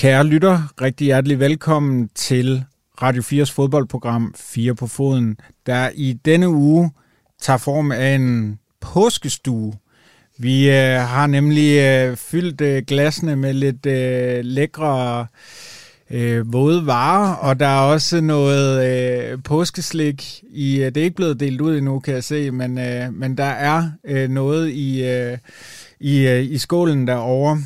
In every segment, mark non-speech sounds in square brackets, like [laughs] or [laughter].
Kære lytter, rigtig hjertelig velkommen til Radio 4's fodboldprogram 4 på foden, der i denne uge tager form af en påskestue. Vi øh, har nemlig øh, fyldt øh, glasene med lidt øh, lækre øh, våde varer, og der er også noget øh, påskeslik i, øh, det er ikke blevet delt ud endnu, kan jeg se, men, øh, men der er øh, noget i, øh, i, øh, i skålen derovre.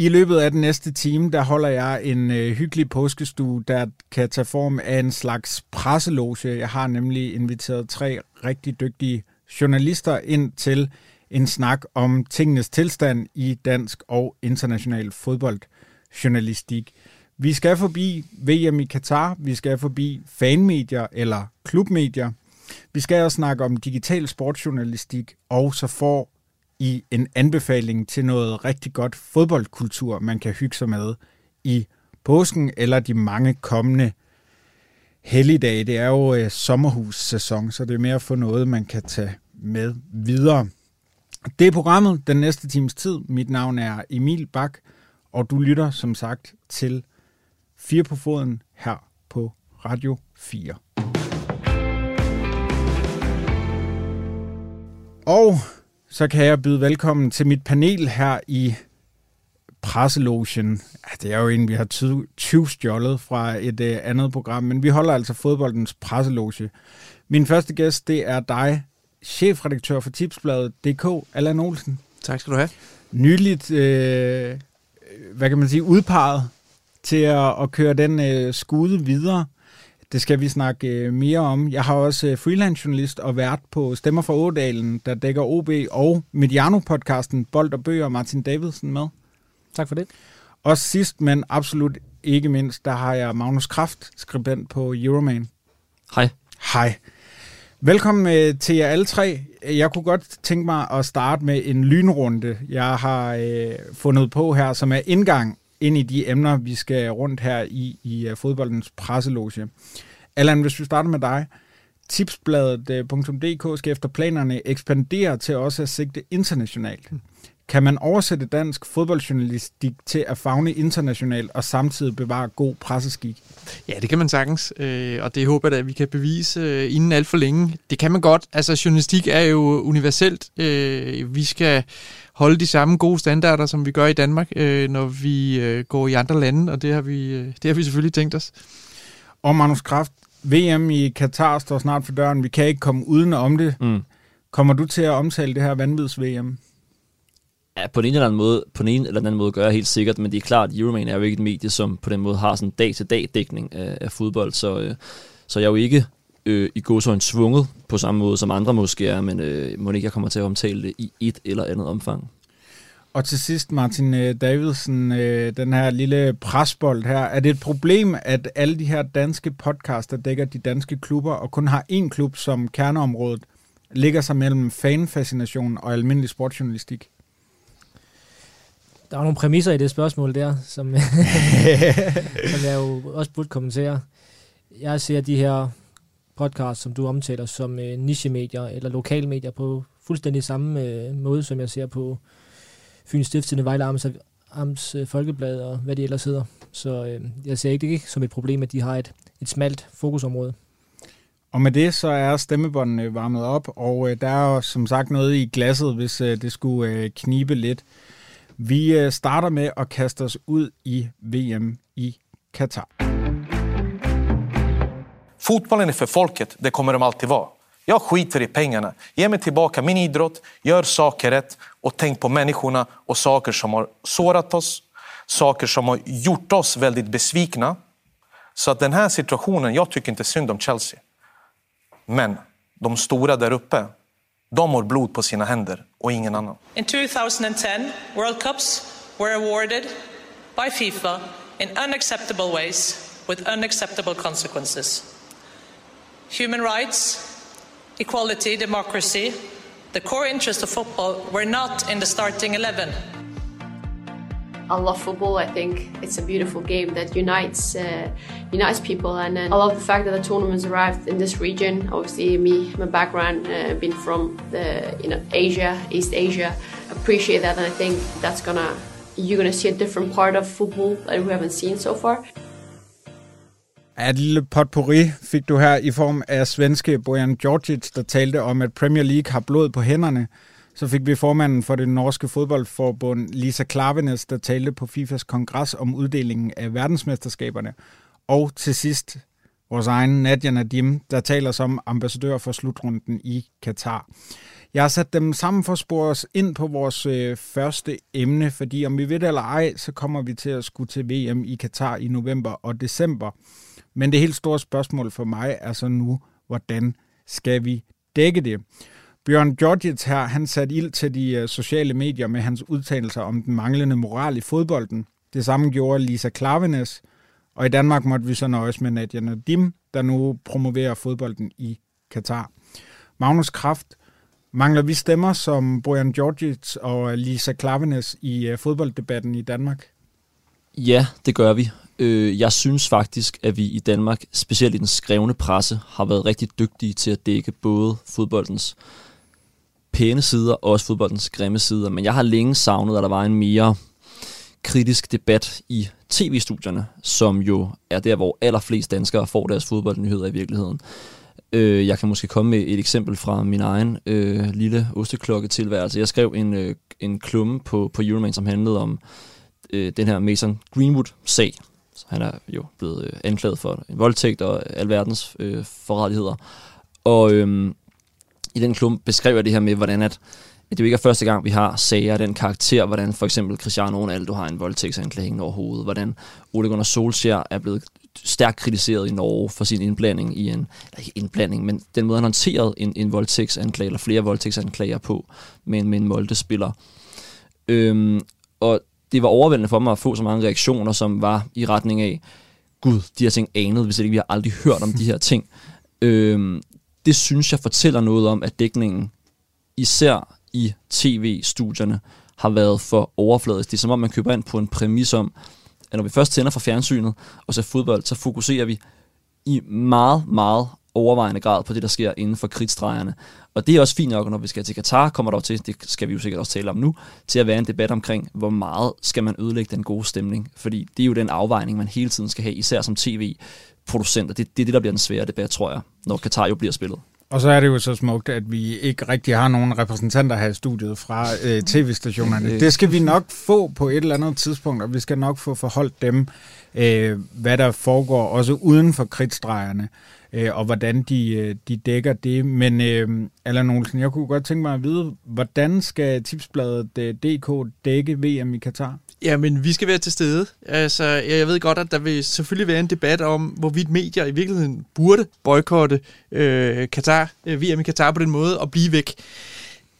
I løbet af den næste time, der holder jeg en øh, hyggelig påskestue, der kan tage form af en slags presseloge. Jeg har nemlig inviteret tre rigtig dygtige journalister ind til en snak om tingenes tilstand i dansk og international fodboldjournalistik. Vi skal forbi VM i Katar, vi skal forbi fanmedier eller klubmedier. Vi skal også snakke om digital sportsjournalistik, og så får i en anbefaling til noget rigtig godt fodboldkultur, man kan hygge sig med i påsken eller de mange kommende helligdage. Det er jo øh, sommerhussæson, så det er mere at få noget, man kan tage med videre. Det er programmet den næste times tid. Mit navn er Emil Bak, og du lytter som sagt til 4 på foden her på Radio 4. Og så kan jeg byde velkommen til mit panel her i presselogen. Det er jo en, vi har 20 stjålet fra et uh, andet program, men vi holder altså fodboldens presseloge. Min første gæst, det er dig, chefredaktør for Tipsbladet DK, Allan Olsen. Tak skal du have. Nyligt, øh, hvad kan man sige, udpeget til at, at køre den øh, skude videre. Det skal vi snakke øh, mere om. Jeg har også øh, freelance-journalist og vært på Stemmer fra Ådalen, der dækker OB og Mediano-podcasten Bold og Bøger Martin Davidsen med. Tak for det. Og sidst, men absolut ikke mindst, der har jeg Magnus Kraft, skribent på Euroman. Hej. Hej. Velkommen øh, til jer alle tre. Jeg kunne godt tænke mig at starte med en lynrunde, jeg har øh, fundet på her, som er indgang ind i de emner, vi skal rundt her i, i øh, fodboldens presseloge. Allan, hvis vi starter med dig. Tipsbladet.dk øh, skal efter planerne ekspandere til også at sigte internationalt. Kan man oversætte dansk fodboldjournalistik til at fagne internationalt og samtidig bevare god presseskik? Ja, det kan man sagtens, øh, og det håber jeg at vi kan bevise øh, inden alt for længe. Det kan man godt. Altså, journalistik er jo universelt. Øh, vi skal holde de samme gode standarder, som vi gør i Danmark, når vi går i andre lande, og det har vi, det har vi selvfølgelig tænkt os. Og Magnus Kraft, VM i Katar står snart for døren. Vi kan ikke komme uden om det. Mm. Kommer du til at omtale det her vanvids-VM? Ja, på en eller anden måde, på en eller anden måde gør jeg helt sikkert, men det er klart, at Euroman er jo ikke et medie, som på den måde har sådan dag-til-dag dækning af, af fodbold, så, øh, så jeg er jo ikke øh, i godsøjne svunget på samme måde, som andre måske er, men øh, må ikke jeg kommer til at omtale det i et eller andet omfang. Og til sidst, Martin øh, Davidsen, øh, den her lille presbold her. Er det et problem, at alle de her danske podcaster dækker de danske klubber, og kun har én klub som kerneområdet, ligger sig mellem fanfascination og almindelig sportsjournalistik? Der er nogle præmisser i det spørgsmål der, som, [laughs] som jeg jo også burde kommentere. Jeg ser de her podcasts, som du omtaler, som øh, nichemedier eller lokalmedier på fuldstændig samme øh, måde, som jeg ser på Fyns Stiftstidende Vejle Arms, Arms øh, Folkeblad og hvad de ellers hedder. Så øh, jeg ser ikke det ikke som et problem, at de har et, et smalt fokusområde. Og med det så er stemmebåndene varmet op, og øh, der er jo som sagt noget i glasset, hvis øh, det skulle øh, knibe lidt. Vi øh, starter med at kaste os ud i VM i Qatar. Fotbollen är för folket, det kommer de alltid vara. Jag skiter i pengarna. Ge mig tillbaka min idrott, gör saker rätt och tänk på människorna och saker som har sårat oss, saker som har gjort oss väldigt besvikna. Så att den här situationen, jag tycker inte synd om Chelsea. Men de stora där uppe, de har blod på sina händer och ingen annan. In 2010, World Cups were awarded by FIFA in unacceptable ways with unacceptable consequences. Human rights, equality, democracy, the core interests of football were not in the starting 11. I love football. I think it's a beautiful game that unites uh, unites people, and uh, I love the fact that the tournament's arrived in this region. Obviously, me, my background, uh, been from the you know Asia, East Asia, appreciate that, and I think that's gonna you're to see a different part of football that we haven't seen so far. Et lille potpourri fik du her i form af svenske Bojan Djordjic, der talte om, at Premier League har blod på hænderne. Så fik vi formanden for det norske fodboldforbund, Lisa Klavenes, der talte på FIFAs kongres om uddelingen af verdensmesterskaberne. Og til sidst vores egen Nadia Nadim, der taler som ambassadør for slutrunden i Katar. Jeg har sat dem sammen for at spore os ind på vores øh, første emne, fordi om vi ved det eller ej, så kommer vi til at skulle til VM i Katar i november og december. Men det helt store spørgsmål for mig er så nu, hvordan skal vi dække det? Bjørn Georgitz her, han satte ild til de øh, sociale medier med hans udtalelser om den manglende moral i fodbolden. Det samme gjorde Lisa Klavenes, og i Danmark måtte vi så nøjes med Nadia Nadim, der nu promoverer fodbolden i Katar. Magnus Kraft, mangler vi stemmer som Bojan Georgitz og øh, Lisa Klavenes i øh, fodbolddebatten i Danmark? Ja, det gør vi. Øh, jeg synes faktisk, at vi i Danmark, specielt i den skrevne presse, har været rigtig dygtige til at dække både fodboldens pæne sider og også fodboldens grimme sider. Men jeg har længe savnet, at der var en mere kritisk debat i tv-studierne, som jo er der, hvor allerflest danskere får deres fodboldnyheder i virkeligheden. Øh, jeg kan måske komme med et eksempel fra min egen øh, lille osteklokke-tilværelse. Jeg skrev en, øh, en klumme på, på Euroman, som handlede om øh, den her Mason Greenwood-sag. Så han er jo blevet øh, anklaget for en voldtægt og alverdens øh, forrettigheder. Og øh, i den klump beskrev jeg det her med, hvordan at, at det jo ikke er første gang, vi har sager af den karakter, hvordan for eksempel Cristiano Ronaldo har en voldtægtsanklage over hovedet, hvordan Ole Gunnar Solskjaer er blevet stærkt kritiseret i Norge for sin indblanding i en, ikke indblanding, men den måde, han håndterede en, en voldtægtsanklage, eller flere voldtægtsanklager på med en, med en Molde-spiller. Øhm, og det var overvældende for mig at få så mange reaktioner, som var i retning af, gud, de her ting anede, hvis ikke vi har aldrig hørt om de her ting. Øhm, det synes jeg fortæller noget om, at dækningen, især i tv-studierne, har været for overfladisk. Det er som om, man køber ind på en præmis om, at når vi først tænder for fjernsynet og ser fodbold, så fokuserer vi i meget, meget overvejende grad på det, der sker inden for krigsdrejerne. Og det er også fint nok, når vi skal til Katar, kommer der til, det skal vi jo sikkert også tale om nu, til at være en debat omkring, hvor meget skal man ødelægge den gode stemning. Fordi det er jo den afvejning, man hele tiden skal have, især som tv og det, det er det, der bliver den svære debat, tror jeg, når Katar jo bliver spillet. Og så er det jo så smukt, at vi ikke rigtig har nogen repræsentanter her i studiet fra øh, [laughs] tv-stationerne. Det skal vi nok få på et eller andet tidspunkt, og vi skal nok få forholdt dem, øh, hvad der foregår også uden for kridtstregerne øh, og hvordan de, øh, de dækker det. Men øh, Allan Olsen, jeg kunne godt tænke mig at vide, hvordan skal tipsbladet øh, DK dække VM i Katar? Ja, men vi skal være til stede. Altså, jeg ved godt, at der vil selvfølgelig være en debat om, hvorvidt medier i virkeligheden burde boykotte øh, Katar, øh, VM i Katar på den måde og blive væk.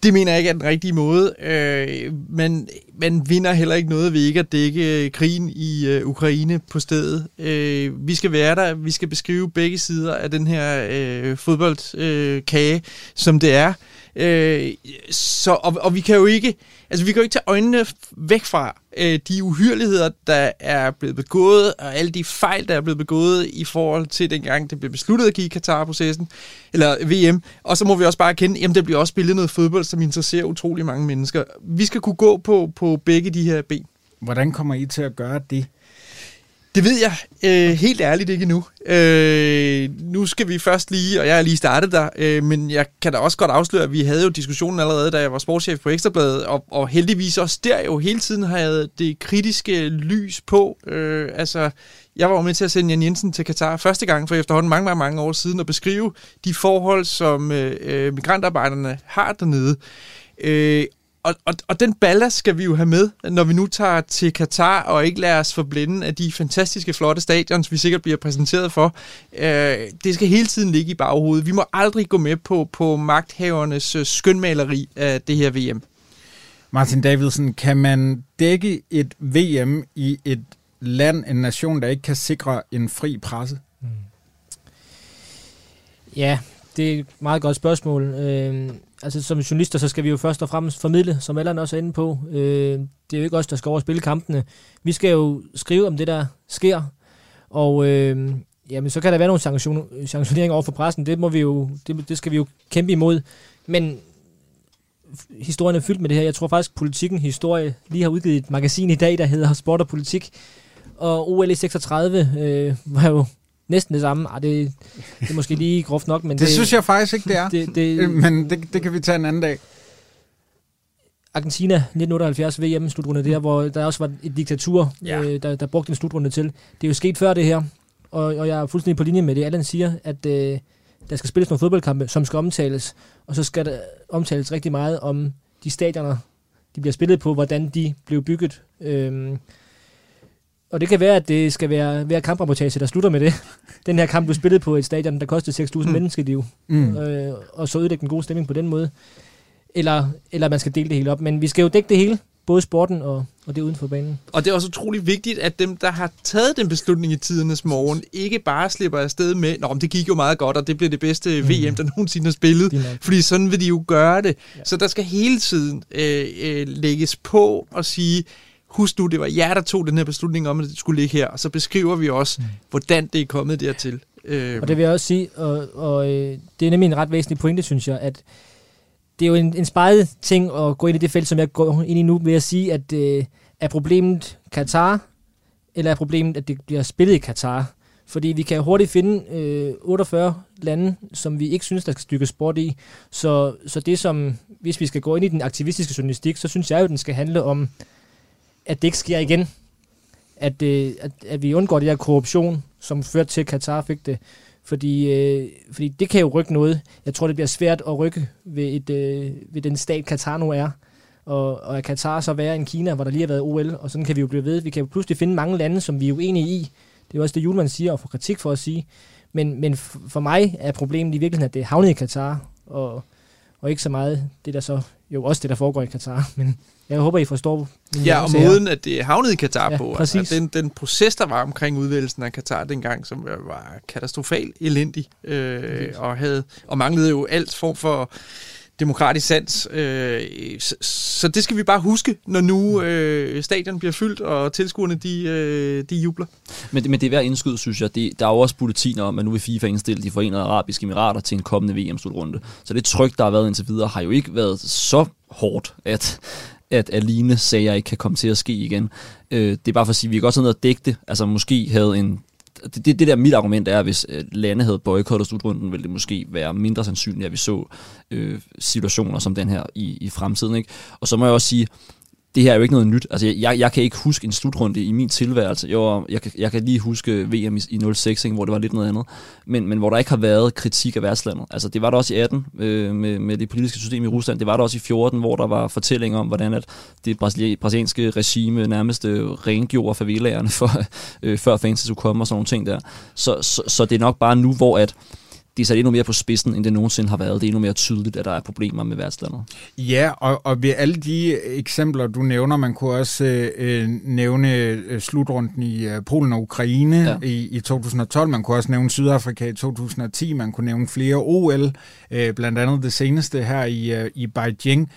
Det mener jeg ikke er den rigtige måde. Øh, man, man vinder heller ikke noget ved ikke at dække øh, krigen i øh, Ukraine på stedet. Øh, vi skal være der. Vi skal beskrive begge sider af den her øh, fodboldkage, øh, som det er. Øh, så, og, og vi kan jo ikke, altså vi kan jo ikke tage øjnene væk fra øh, de uhyreligheder, der er blevet begået, og alle de fejl, der er blevet begået i forhold til dengang, det blev besluttet at give Katar-processen, eller VM. Og så må vi også bare erkende, at det bliver også spillet noget fodbold, som interesserer utrolig mange mennesker. Vi skal kunne gå på, på begge de her ben. Hvordan kommer I til at gøre det? Det ved jeg øh, helt ærligt ikke endnu. Øh, nu skal vi først lige, og jeg er lige startet der, øh, men jeg kan da også godt afsløre, at vi havde jo diskussionen allerede, da jeg var sportschef på Ekstrabladet, og, og heldigvis også der jo hele tiden havde det kritiske lys på. Øh, altså, jeg var jo med til at sende Jan Jensen til Katar første gang for efterhånden mange, mange, mange år siden, og beskrive de forhold, som øh, øh migrantarbejderne har dernede. Øh, og, og, og den ballast skal vi jo have med, når vi nu tager til Katar og ikke lader os forblinde af de fantastiske, flotte stadions, vi sikkert bliver præsenteret for. Øh, det skal hele tiden ligge i baghovedet. Vi må aldrig gå med på, på magthavernes øh, skønmaleri af det her VM. Martin Davidsen, kan man dække et VM i et land, en nation, der ikke kan sikre en fri presse? Mm. Ja, det er et meget godt spørgsmål. Øh, altså som journalister, så skal vi jo først og fremmest formidle, som Allan også er inde på. Øh, det er jo ikke os, der skal over spille kampene. Vi skal jo skrive om det, der sker. Og øh, jamen, så kan der være nogle sanktion, sanktioneringer over for pressen. Det, må vi jo, det, det skal vi jo kæmpe imod. Men historien er fyldt med det her. Jeg tror faktisk, Politikken Historie lige har udgivet et magasin i dag, der hedder Sport og Politik. Og OL i 36 øh, var jo næsten det samme. Arh, det, det er måske lige groft nok, men det, det synes jeg faktisk ikke, det er. Det, det, Øh, Men det, det kan vi tage en anden dag. Argentina 1978 VM-slutrunde der, hvor der også var et diktatur, Ja. øh, der, der brugte en slutrunde til. Det er jo sket før det her, og, og jeg er fuldstændig på linje med det, Allan siger, at øh, der skal spilles nogle fodboldkampe, som skal omtales, og så skal der omtales rigtig meget om de stadioner, de bliver spillet på, hvordan de blev bygget. Øhm, og det kan være, at det skal være hver kamprapportage, der slutter med det. [laughs] Den her kamp blev spillet på et stadion, der kostede 6.000 mm. menneskeliv, Mm. øh, og så ødelægge den gode stemning på den måde. Eller, eller man skal dele det hele op. Men vi skal jo dække det hele, både sporten og, og det uden for banen. Og det er også utrolig vigtigt, at dem, der har taget den beslutning i tidernes morgen, ikke bare slipper afsted med, Nå, men det gik jo meget godt, og det bliver det bedste mm. VM, der nogensinde har spillet. Fordi sådan vil de jo gøre det. Ja. Så der skal hele tiden øh, øh, lægges på og sige, husk nu, det var jer, der tog den her beslutning om, at det skulle ligge her. Og så beskriver vi også, mm. hvordan det er kommet dertil. Øh, Og det vil jeg også sige, og, og øh, det er nemlig en ret væsentlig pointe, synes jeg, at det er jo en, en sparet ting at gå ind i det felt, som jeg går ind i nu, ved at sige, at øh, er problemet Katar, eller er problemet, at det bliver spillet i Katar? Fordi vi kan hurtigt finde øh, 48 lande, som vi ikke synes, der skal stykke sport i. Så, så det som, hvis vi skal gå ind i den aktivistiske journalistik, så synes jeg jo, den skal handle om, at det ikke sker igen. At, øh, at, at vi undgår det der korruption, som førte til, at Katar fik det. Fordi, øh, fordi det kan jo rykke noget. Jeg tror, det bliver svært at rykke ved, et, øh, ved den stat, Katar nu er. Og, og at Katar så være en Kina, hvor der lige har været OL, og sådan kan vi jo blive ved. Vi kan jo pludselig finde mange lande, som vi er uenige i. Det er jo også det, Julemand siger, og får kritik for at sige. Men, men for mig er problemet i virkeligheden, at det er havnet i Katar, og, og ikke så meget det, der så... Jo, også det, der foregår i Katar, [laughs] men jeg håber, I forstår Ja, og måden, at det havnede i Katar Ja, på. præcis. Altså, den, den proces, der var omkring udvælgelsen af Katar dengang, som var katastrofal elendig, øh, og, havde, og manglede jo alt form for demokratisk sans. Øh, så, så det skal vi bare huske, når nu øh, stadion bliver fyldt, og tilskuerne de, øh, de jubler. Men, men det er værd at indskyde, synes jeg. Det, der er jo også bulletiner om, at nu vil FIFA indstille de forenede arabiske emirater til en kommende VM-slutrunde. Så det tryk, der har været indtil videre, har jo ikke været så hårdt, at, at, at lignende sager ikke kan komme til at ske igen. Øh, det er bare for at sige, at vi kan godt sådan noget at dække det. Altså måske havde en det, det, det der mit argument er, at hvis øh, lande havde boykottet slutrunden, ville det måske være mindre sandsynligt, at vi så øh, situationer som den her i, i fremtiden. Ikke? Og så må jeg også sige, det her er jo ikke noget nyt. Altså, jeg, jeg kan ikke huske en slutrunde i min tilværelse. Jo, jeg, jeg kan lige huske VM i, i 06, ikke, hvor det var lidt noget andet. Men, men hvor der ikke har været kritik af værtslandet. Altså, det var der også i 18 øh, med, med det politiske system i Rusland. Det var der også i 14, hvor der var fortællinger om, hvordan at det brasilianske regime nærmest øh, rengjorde favelaerne for, øh, før fansen skulle komme og sådan nogle ting der. Så, så, så det er nok bare nu, hvor at det er sat endnu mere på spidsen, end det nogensinde har været. Det er endnu mere tydeligt, at der er problemer med værtslandet. Ja, og, og ved alle de eksempler, du nævner, man kunne også øh, nævne øh, slutrunden i øh, Polen og Ukraine ja. i, i 2012. Man kunne også nævne Sydafrika i 2010. Man kunne nævne flere OL, øh, blandt andet det seneste her i, øh, i Beijing.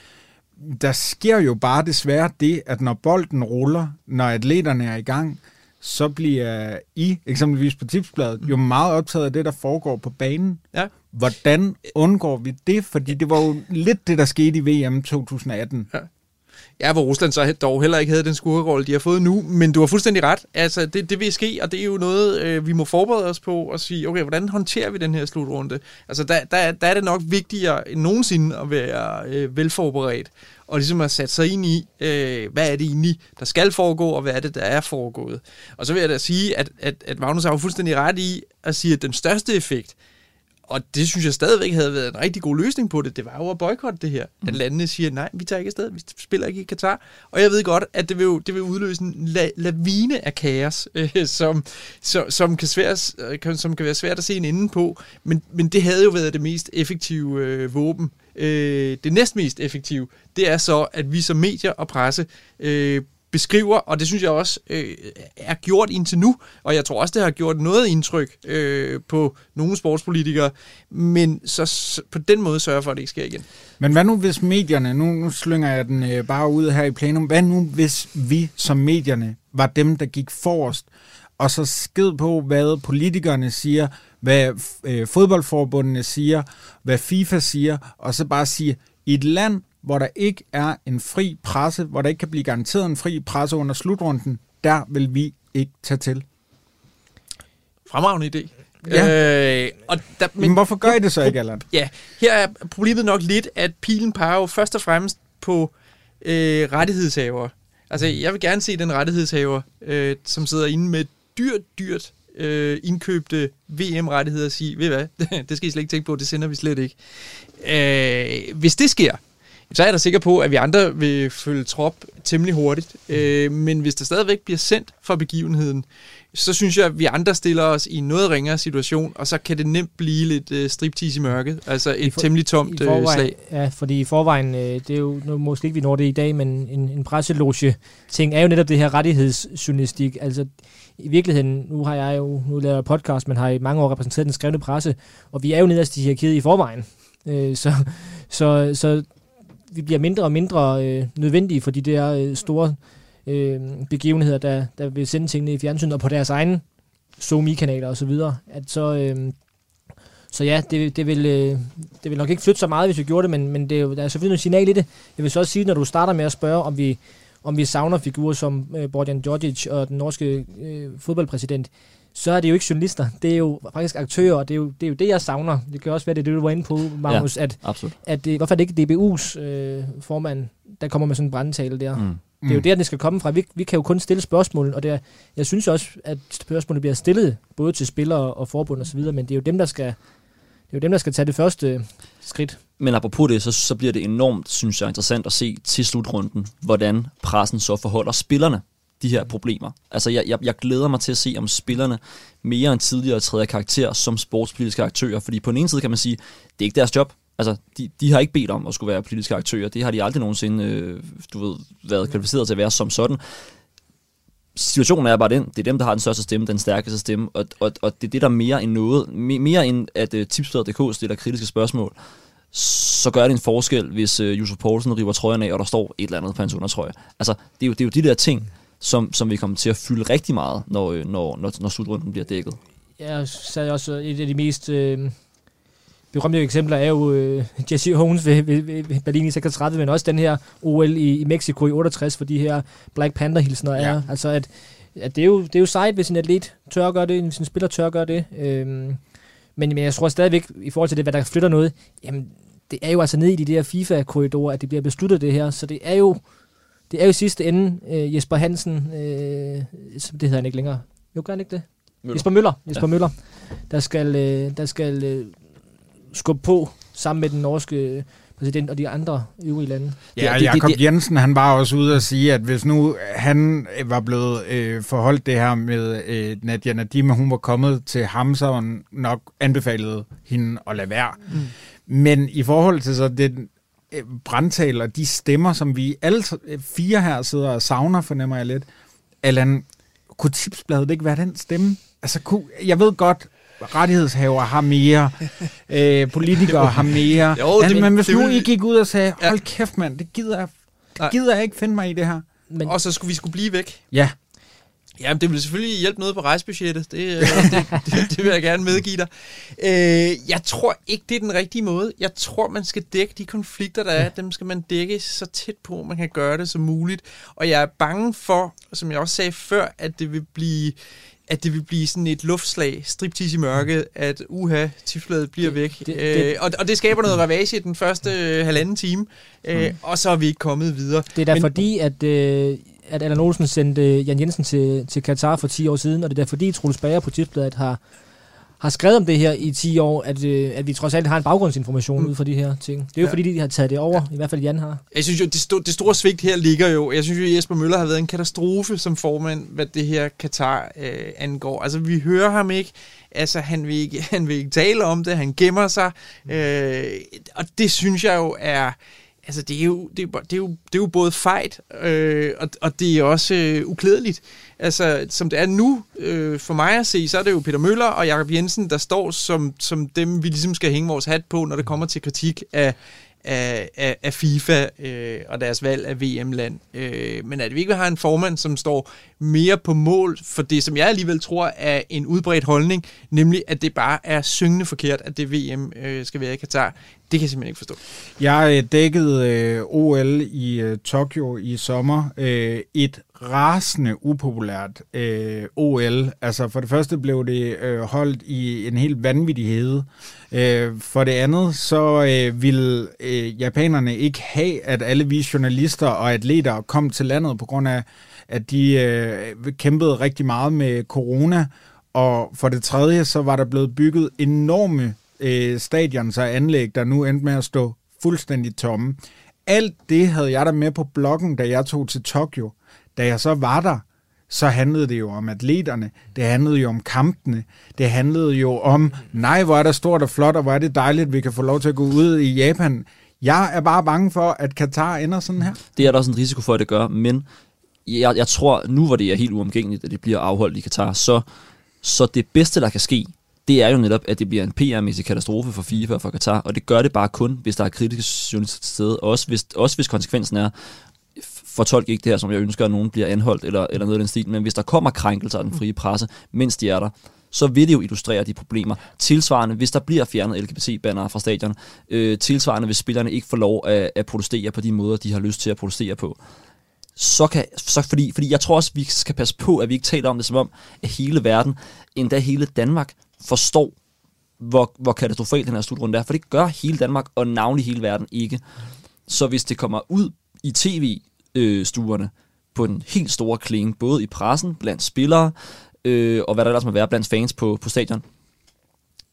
Der sker jo bare desværre det, at når bolden ruller, når atleterne er i gang, så bliver I, eksempelvis på tipsbladet, jo meget optaget af det, der foregår på banen. Ja. Hvordan undgår vi det? Fordi det var jo lidt det, der skete i VM 2018. Ja, Ja, hvor Rusland så dog heller ikke havde den skurkerolle, de har fået nu. Men du har fuldstændig ret. Altså, det, det vil ske, og det er jo noget, øh, vi må forberede os på og sige, okay, hvordan håndterer vi den her slutrunde? Altså, der, der, der er det nok vigtigere end nogensinde at være øh, velforberedt, og ligesom at sætte sig ind i, øh, hvad er det egentlig, der skal foregå, og hvad er det, der er foregået. Og så vil jeg da sige, at, at, at Magnus har jo fuldstændig ret i at sige, at den største effekt, og det synes jeg stadigvæk havde været en rigtig god løsning på det. Det var jo at boykotte det her. Mm. At landene siger, nej, vi tager ikke afsted, vi spiller ikke i Katar. Og jeg ved godt, at det vil, jo, det vil udløse en la- lavine af kaos, [laughs] øh, som, som, som, kan svært, øh, kan, som kan være svært at se en ende på. Men, men det havde jo været det mest effektive øh, våben. Øh, det næstmest effektive, det er så, at vi som medier og presse øh, beskriver, og det synes jeg også øh, er gjort indtil nu, og jeg tror også, det har gjort noget indtryk øh, på nogle sportspolitikere, men så, så på den måde sørger for, at det ikke sker igen. Men hvad nu hvis medierne, nu, nu slynger jeg den øh, bare ud her i plenum, hvad nu hvis vi som medierne var dem, der gik forrest, og så sked på, hvad politikerne siger, hvad øh, fodboldforbundene siger, hvad FIFA siger, og så bare siger, i et land, hvor der ikke er en fri presse, hvor der ikke kan blive garanteret en fri presse under slutrunden, der vil vi ikke tage til. Fremragende idé. Ja. Øh, og der, Men, Men hvorfor gør I det så ikke, Allan? Ja, her er problemet nok lidt, at pilen peger jo først og fremmest på øh, rettighedshaver. Altså, jeg vil gerne se den rettighedshaver, øh, som sidder inde med dyrt, dyrt øh, indkøbte VM-rettigheder og sige, ved hvad, [laughs] det skal I slet ikke tænke på, det sender vi slet ikke. Øh, hvis det sker, så er jeg da sikker på, at vi andre vil følge trop temmelig hurtigt. Øh, men hvis der stadigvæk bliver sendt for begivenheden, så synes jeg, at vi andre stiller os i en noget ringere situation, og så kan det nemt blive lidt øh, striptease i mørket. Altså et for, temmelig tomt i øh, forvejen, slag. Ja, fordi i forvejen, øh, det er jo nu, måske ikke, vi når det i dag, men en, en presseloge-ting er jo netop det her rettighedsjournalistik. Altså i virkeligheden, nu har jeg jo nu lavet podcast, men har i mange år repræsenteret den skrevne presse, og vi er jo nederst i hierarkiet i forvejen. Øh, så, så, så vi bliver mindre og mindre øh, nødvendige for de der øh, store øh, begivenheder, der, der vil sende tingene i fjernsynet og på deres egne Zoom-kanaler og så videre. At så, øh, så ja, det, det, vil, øh, det vil nok ikke flytte så meget, hvis vi gjorde det, men, men det er jo, der er selvfølgelig noget signal i det. Jeg vil så også sige, når du starter med at spørge, om vi, om vi savner figurer som øh, Borjan Djordjic og den norske øh, fodboldpræsident, så er det jo ikke journalister. Det er jo faktisk aktører, og det er jo det, er jo det jeg savner. Det kan også være, det er det, du var inde på, Magnus, ja, at, Absolut. at det, hvorfor er det ikke DBU's øh, formand, der kommer med sådan en brandtale der? Mm. Det er jo der, det skal komme fra. Vi, vi kan jo kun stille spørgsmål, og det er, jeg synes også, at spørgsmålene bliver stillet både til spillere og forbund og så videre, men det er jo dem, der skal, det er jo dem, der skal tage det første skridt. Men apropos det, så, så bliver det enormt, synes jeg, interessant at se til slutrunden, hvordan pressen så forholder spillerne de her problemer. Altså, jeg, jeg, jeg glæder mig til at se, om spillerne mere end tidligere træder karakter som sportspolitiske aktører, fordi på den ene side kan man sige, det er ikke deres job. Altså, de, de har ikke bedt om at skulle være politiske aktører. Det har de aldrig nogensinde, øh, du ved, været kvalificeret til at være som sådan. Situationen er bare den, det er dem, der har den største stemme, den stærkeste stemme, og, og, og det er det, der mere end noget, mere end at øh, uh, tipsbladet.dk stiller kritiske spørgsmål, så gør det en forskel, hvis uh, Josef Poulsen river trøjen af, og der står et eller andet på hans undertrøje. Altså, det er jo, det er jo de der ting, som, som vi kommer til at fylde rigtig meget, når, øh, når, når, når slutrunden bliver dækket. Jeg sagde også, et af de mest øh, berømte eksempler er jo øh, Jesse Holmes ved, ved, ved Berlin i 36, men også den her OL i, i Mexico i 68, for de her Black Panther-hilsner er. Ja. Altså, at, at det, er jo, det er jo sejt, hvis en atlet tør at gøre det, hvis en spiller tør at gøre det. Øhm, men, men jeg tror stadigvæk, i forhold til det, hvad der flytter noget, jamen, det er jo altså nede i de der FIFA-korridorer, at det bliver besluttet det her, så det er jo det er jo i sidste ende øh, Jesper Hansen, øh, som det hedder han ikke længere. Jo, gør han ikke det? Møller. Jesper Møller, Jesper Ja. Møller, der skal, øh, der skal øh, skubbe på sammen med den norske præsident og de andre øvrige lande. Ja, det- det- Jakob det- Jensen, han var også ude at sige, at hvis nu han var blevet øh, forholdt det her med øh, Nadia Nadim, at hun var kommet til ham, så nok anbefalede hende at lade være. Mm. Men i forhold til så den øh, brandtaler, de stemmer, som vi alle øh, fire her sidder og savner, fornemmer jeg lidt. Allan, kunne tipsbladet ikke være den stemme? Altså, kunne, jeg ved godt, rettighedshaver har mere, [laughs] øh, politikere har mere. Jo, det- men, men hvis det nu I gik ud og sagde, Ja. hold kæft mand, det gider jeg, det gider jeg ikke finde mig i det her. Men Og så skulle vi skulle blive væk. Ja, Jamen, det vil selvfølgelig hjælpe noget på rejsebudgettet. Det, øh, det, det, det vil jeg gerne medgive dig. Øh, jeg tror ikke, det er den rigtige måde. Jeg tror, man skal dække de konflikter, der er. Dem skal man dække så tæt på, man kan gøre det som muligt. Og jeg er bange for, som jeg også sagde før, at det vil blive at det vil blive sådan et luftslag, striptease i mørket, at uha, tipsbladet bliver Det- væk. det- Det, det- øh, og, og det skaber noget ravage i den første øh, halvanden time, øh, og så er vi ikke kommet videre. det er da Men- fordi, at, øh, at Allan Olsen sendte Jan Jensen til, til Katar for 10 år siden, og det er fordi, Troels Bager på tipsbladet har, har skrevet om det her i 10 år, at, øh, at vi trods alt har en baggrundsinformation mm. ud fra de her ting. Det er jo Ja. ja. fordi, de har taget det over, i hvert fald Jan har. Jeg synes jo, det, sto- det store svigt her ligger jo, jeg synes jo, Jesper Møller har været en katastrofe som formand, hvad det her Katar øh, angår. Altså, vi hører ham ikke, altså, han vil ikke, [laughs] han vil ikke tale om det, han gemmer sig, øh, og det synes jeg jo er, altså, det er jo, det er, det er jo, det er jo både fejt, øh, og, og det er også øh, uklædeligt. Altså, som det er nu, øh, for mig at se, så er det jo Peter Møller og Jakob Jensen, der står som, som dem, vi ligesom skal hænge vores hat på, når det kommer til kritik af, af, af, af FIFA øh, og deres valg af VM-land. Øh, men at vi ikke har en formand, som står mere på mål for det, som jeg alligevel tror er en udbredt holdning, nemlig at det bare er syngende forkert, at det VM øh, skal være i Katar. Det kan jeg simpelthen ikke forstå. Jeg øh, dækkede øh, OL i øh, Tokyo i sommer. Øh, et rasende upopulært øh, OL. Altså for det første blev det øh, holdt i en helt vanvittig hede. Øh, for det andet så øh, ville øh, japanerne ikke have, at alle vi journalister og atleter kom til landet på grund af, at de øh, kæmpede rigtig meget med corona. Og for det tredje så var der blevet bygget enorme øh, stadions og anlæg, der nu endte med at stå fuldstændig tomme. Alt det havde jeg der med på bloggen, da jeg tog til Tokyo. Da jeg så var der, så handlede det jo om atleterne, det handlede jo om kampene, det handlede jo om, nej, hvor er det stort og flot, og hvor er det dejligt, vi kan få lov til at gå ud i Japan. Jeg er bare bange for, at Katar ender sådan her. Det er der også en risiko for, at det gør, men jeg, jeg tror, nu hvor det er helt uomgængeligt, at det bliver afholdt i Katar, så, så det bedste, der kan ske, det er jo netop, at det bliver en PR-mæssig katastrofe for FIFA og for Katar, og det gør det bare kun, hvis der er kritiske journalister til stede, også hvis, også hvis konsekvensen er, fortolk ikke det her, som jeg ønsker, at nogen bliver anholdt eller, eller noget af den stil, men hvis der kommer krænkelser af den frie presse, mens de er der, så vil det jo illustrere de problemer. Tilsvarende, hvis der bliver fjernet LGBT-bannere fra stadion, øh, tilsvarende, hvis spillerne ikke får lov at, at protestere på de måder, de har lyst til at protestere på, så kan, så fordi, fordi jeg tror også, vi skal passe på, at vi ikke taler om det som om, at hele verden, endda hele Danmark, forstår, hvor, hvor katastrofalt den her slutrunde er, for det gør hele Danmark, og navnlig hele verden ikke. Så hvis det kommer ud i tv, tv-stuerne på den helt store klinge, både i pressen, blandt spillere, øh, og hvad der ellers må være blandt fans på, på stadion,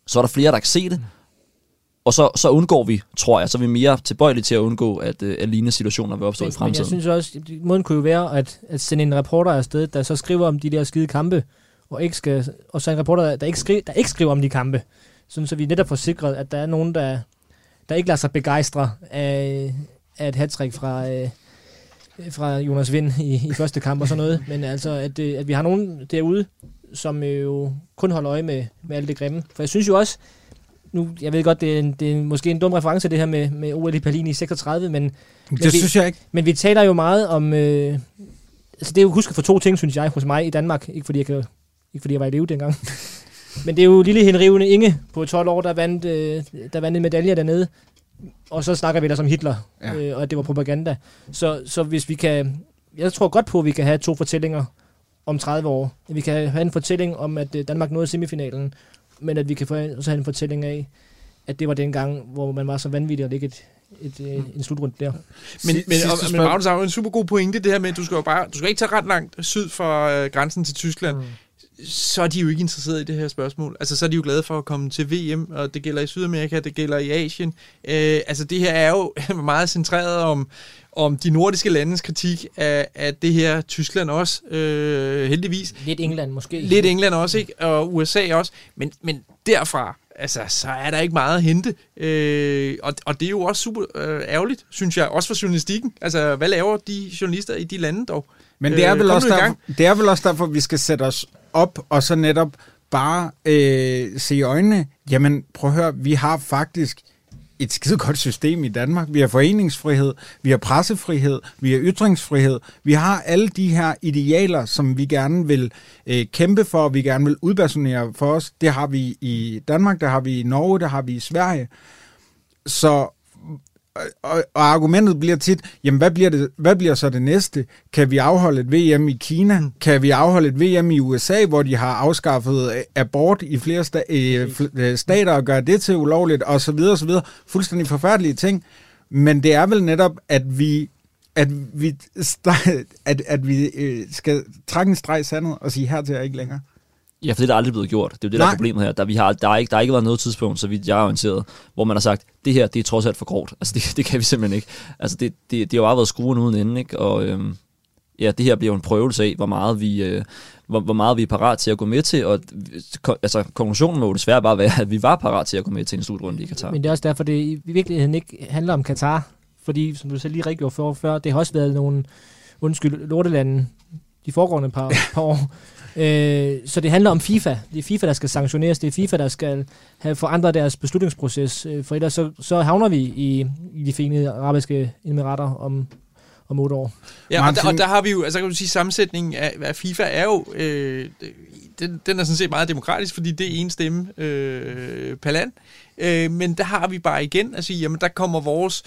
så er der flere, der kan se det, og så, så undgår vi, tror jeg, så er vi mere tilbøjelige til at undgå, at, øh, at lignende situationer vil opstå men, i fremtiden. Men jeg synes også, måden kunne jo være, at, at sende en reporter afsted, der så skriver om de der skide kampe, og, ikke skal, og så en reporter, der ikke, skriver, der ikke skriver om de kampe. Sådan, så vi netop får sikret, at der er nogen, der, der ikke lader sig begejstre af, af et hat fra, øh, fra Jonas Vind i, i første kamp og sådan noget. Men altså, at, øh, at vi har nogen derude, som jo kun holder øje med, med alt det grimme. For jeg synes jo også, nu, jeg ved godt, det er, en, det er måske en dum reference, det her med, med OL i Berlin i 36, men... Det men vi, synes jeg ikke. Men vi taler jo meget om... Øh, altså det er jo husk for to ting, synes jeg, hos mig i Danmark. Ikke fordi jeg, kan, ikke fordi jeg var i live dengang. [laughs] men det er jo lille henrivende Inge på 12 år, der vandt, øh, der vandt en medalje dernede. Og så snakker vi der som Hitler, ja. øh, og at det var propaganda. Så, så hvis vi kan... Jeg tror godt på, at vi kan have to fortællinger om 30 år. Vi kan have en fortælling om, at øh, Danmark nåede semifinalen, men at vi kan få også have en fortælling af, at det var den gang, hvor man var så vanvittig at lægge et, et, et, en slutrunde der. Men, men, og, men Magnus har jo en super god pointe, det her med, at du skal jo bare, du skal ikke tage ret langt syd for øh, grænsen til Tyskland. Mm. Så er de jo ikke interesseret i det her spørgsmål. Altså, så er de jo glade for at komme til VM, og det gælder i Sydamerika, det gælder i Asien. Øh, altså, det her er jo [laughs] meget centreret om, om de nordiske landes kritik af, af det her Tyskland også, øh, heldigvis. Lidt England måske. Lidt England også, ikke? Og USA også. Men, men derfra, altså, så er der ikke meget at hente. Øh, og, og det er jo også super øh, ærgerligt, synes jeg, også for journalistikken. Altså, hvad laver de journalister i de lande dog? Men det er, vel øh, også derfor, det er vel også derfor, vi skal sætte os op og så netop bare øh, se i øjnene, jamen prøv at høre, vi har faktisk et skide godt system i Danmark. Vi har foreningsfrihed, vi har pressefrihed, vi har ytringsfrihed. Vi har alle de her idealer, som vi gerne vil øh, kæmpe for, vi gerne vil udpersonere for os. Det har vi i Danmark, det har vi i Norge, det har vi i Sverige. Så og, og argumentet bliver tit, jamen hvad bliver, det, hvad bliver så det næste? Kan vi afholde et VM i Kina? Mm. Kan vi afholde et VM i USA, hvor de har afskaffet abort i flere sta- øh, stater og gør det til ulovligt, og så videre, og så videre. Fuldstændig forfærdelige ting. Men det er vel netop, at vi at vi, [laughs] at, at vi øh, skal trække en streg sandet og sige, her til er ikke længere. Ja, for det er aldrig blevet gjort. Det er jo det, Nej. der er problemet her. Der, vi har, der, er ikke, der har ikke været noget tidspunkt, så vidt jeg er orienteret, hvor man har sagt, det her, det er trods alt for grovt. Altså, det, [laughs] det kan vi simpelthen ikke. Altså, det, det, det har jo bare været skruen uden ende, ikke? Og øhm, ja, det her bliver jo en prøvelse af, hvor meget vi, øh, hvor, hvor meget vi er parat til at gå med til, og altså, konklusionen må jo desværre bare være, at vi var parat til at gå med til en slutrunde i Katar. Men det er også derfor, det i virkeligheden ikke handler om Katar, fordi, som du selv lige redegjorde for før, det har også været nogle, undskyld, lortelande, de foregående par, par år. [laughs] Øh, så det handler om FIFA. Det er FIFA, der skal sanktioneres. Det er FIFA, der skal have forandret deres beslutningsproces. Øh, for ellers så, så havner vi i, i de fine arabiske emirater om, om otte år. Ja, og der, og der har vi jo, altså kan du sige, sammensætningen af, af FIFA er jo, øh, den, den er sådan set meget demokratisk, fordi det er en stemme øh, per land. Øh, men der har vi bare igen at sige, jamen der kommer vores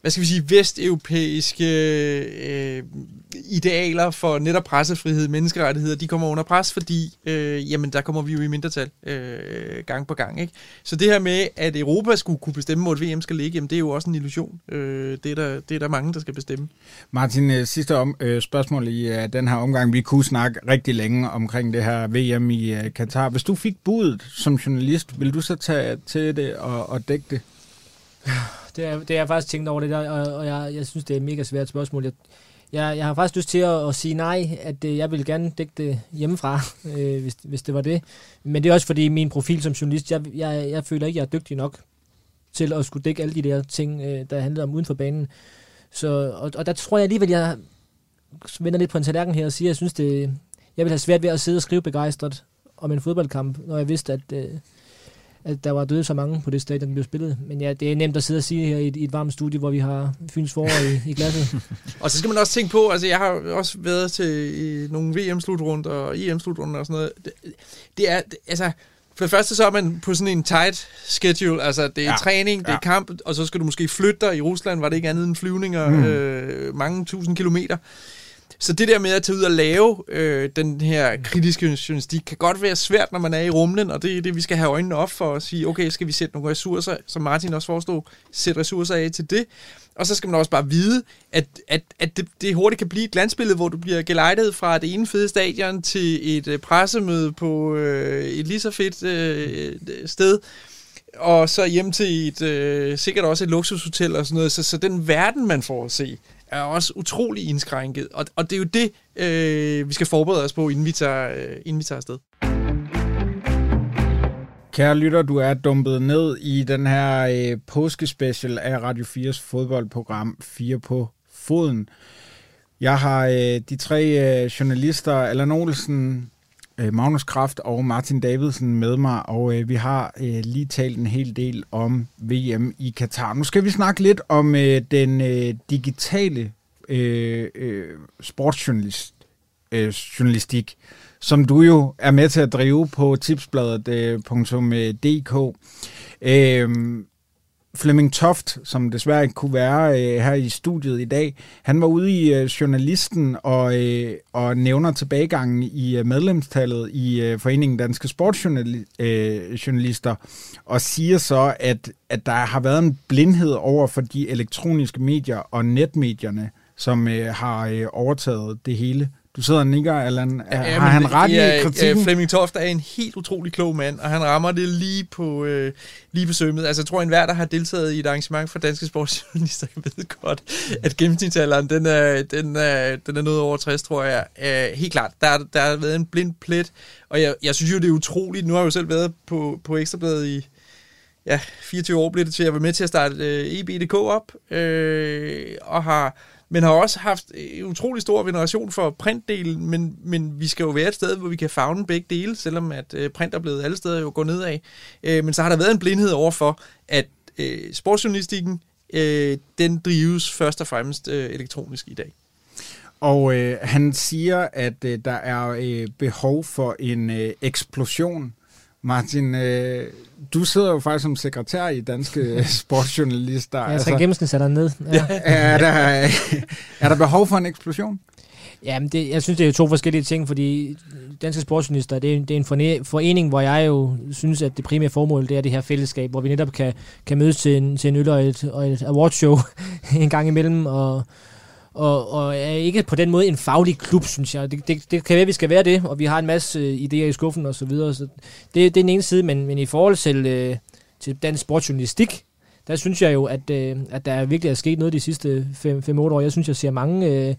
hvad skal vi sige, vesteuropæiske øh, idealer for netop pressefrihed, menneskerettigheder, de kommer under pres, fordi øh, jamen, der kommer vi jo i mindretal øh, gang på gang. Ikke? Så det her med, at Europa skulle kunne bestemme, hvor et VM skal ligge, jamen, det er jo også en illusion. Øh, det, er der, det er der mange, der skal bestemme. Martin, øh, sidste om, øh, spørgsmål i uh, den her omgang. Vi kunne snakke rigtig længe omkring det her VM i uh, Katar. Hvis du fik budet som journalist, vil du så tage til det og, og dække det? [laughs] det er, det er jeg faktisk tænkt over det der, og, og jeg, jeg synes, det er et mega svært spørgsmål. Jeg, jeg, jeg har faktisk lyst til at, at sige nej, at øh, jeg vil gerne dække det hjemmefra, [laughs] øh, hvis, hvis det var det. Men det er også fordi min profil som journalist, jeg, jeg, jeg føler ikke, jeg er dygtig nok til at skulle dække alle de der ting, øh, der handler om uden for banen. Så, og, og der tror jeg alligevel, jeg vender lidt på en tallerken her og siger, at jeg synes, det, jeg vil have svært ved at sidde og skrive begejstret om en fodboldkamp, når jeg vidste, at, øh, at der var døde så mange på det stadion, der blev spillet. Men ja, det er nemt at sidde og sige her i et, i et varmt studie, hvor vi har Fyns forår i, i glasset. [laughs] og så skal man også tænke på, altså jeg har også været til i nogle VM-slutrunder og EM-slutrunder og sådan noget. Det, det er, det, altså, for det første så er man på sådan en tight schedule, altså det er ja. træning, det ja. er kamp, og så skal du måske flytte dig. I Rusland var det ikke andet end flyvninger mm. øh, mange tusind kilometer. Så det der med at tage ud og lave øh, den her kritiske journalistik, kan godt være svært, når man er i rumlen, og det er det, vi skal have øjnene op for at sige, okay, skal vi sætte nogle ressourcer, som Martin også forestod, sætte ressourcer af til det. Og så skal man også bare vide, at, at, at det, det hurtigt kan blive et glansbillede, hvor du bliver gelejtet fra det ene fede stadion til et øh, pressemøde på øh, et lige så fedt øh, sted, og så hjem til et, øh, sikkert også et luksushotel og sådan noget. Så, så den verden, man får at se, er også utrolig indskrænket. Og, og det er jo det, øh, vi skal forberede os på, inden vi tager, øh, inden vi tager afsted. Kære lytter, du er dumpet ned i den her øh, påskespecial af Radio 4's fodboldprogram 4 på foden. Jeg har øh, de tre øh, journalister, Allan Olsen, øh, Magnus Kraft og Martin Davidsen med mig, og øh, vi har øh, lige talt en hel del om VM i Katar. Nu skal vi snakke lidt om øh, den øh, digitale øh, øh, sportsjournalist, øh, journalistik, som du jo er med til at drive på tipsbladet.dk. Øh, øh Flemming Toft, som desværre ikke kunne være øh, her i studiet i dag, han var ude i øh, journalisten og, øh, og nævner tilbagegangen i øh, medlemstallet i øh, Foreningen Danske Sportsjournalister, øh, og siger så, at, at der har været en blindhed over for de elektroniske medier og netmedierne, som øh, har øh, overtaget det hele. Du sidder og nikker, Allan. Ja, har han ret ja, i kritikken? Ja, Flemming Toft er en helt utrolig klog mand, og han rammer det lige på, øh, lige på sømmet. Altså, jeg tror, enhver, der har deltaget i et arrangement for danske sportsjournalister, [laughs] ved godt, at gennemsnitsalderen, den er, den er, den er noget over 60, tror jeg. Øh, helt klart, der, der har været en blind plet, og jeg, jeg synes jo, det er utroligt. Nu har jeg jo selv været på, på Ekstrabladet i ja, 24 år, blev det til. Jeg var med til at starte øh, EB.dk op, øh, og har men har også haft en utrolig stor veneration for printdelen, men, men vi skal jo være et sted, hvor vi kan fagne begge dele, selvom at øh, print er blevet alle steder jo går nedad. Øh, men så har der været en blindhed overfor, at øh, sportsjournalistikken, øh, den drives først og fremmest øh, elektronisk i dag. Og øh, han siger, at øh, der er øh, behov for en øh, eksplosion Martin, øh, du sidder jo faktisk som sekretær i Danske [laughs] Sportsjournalister. Ja, altså, gennemsnit sætter ned. Ja. [laughs] er, der, er der behov for en eksplosion? Jamen, det, jeg synes, det er to forskellige ting, fordi Danske Sportsjournalister, det er, det er en forening, hvor jeg jo synes, at det primære formål, det er det her fællesskab, hvor vi netop kan, kan mødes til en, til en øl og et, og et awardshow [laughs] en gang imellem, og, og, og er ikke på den måde en faglig klub, synes jeg. Det, det, det kan være, at vi skal være det, og vi har en masse øh, idéer i skuffen og så videre. Så det, det er den ene side, men, men i forhold til, øh, til dansk sportsjournalistik, der synes jeg jo, at, øh, at der virkelig er sket noget de sidste 5-8 år. Jeg synes, jeg ser mange, øh,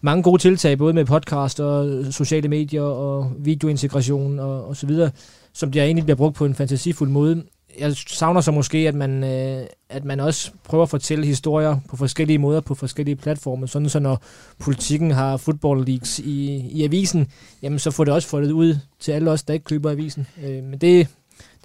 mange gode tiltag, både med podcast og sociale medier og videointegration og, og så videre, som der egentlig bliver brugt på en fantasifuld måde jeg savner så måske, at man, øh, at man også prøver at fortælle historier på forskellige måder, på forskellige platforme, sådan så når politikken har football leagues i, i avisen, jamen så får det også fået ud til alle os, der ikke køber avisen. Øh, men det,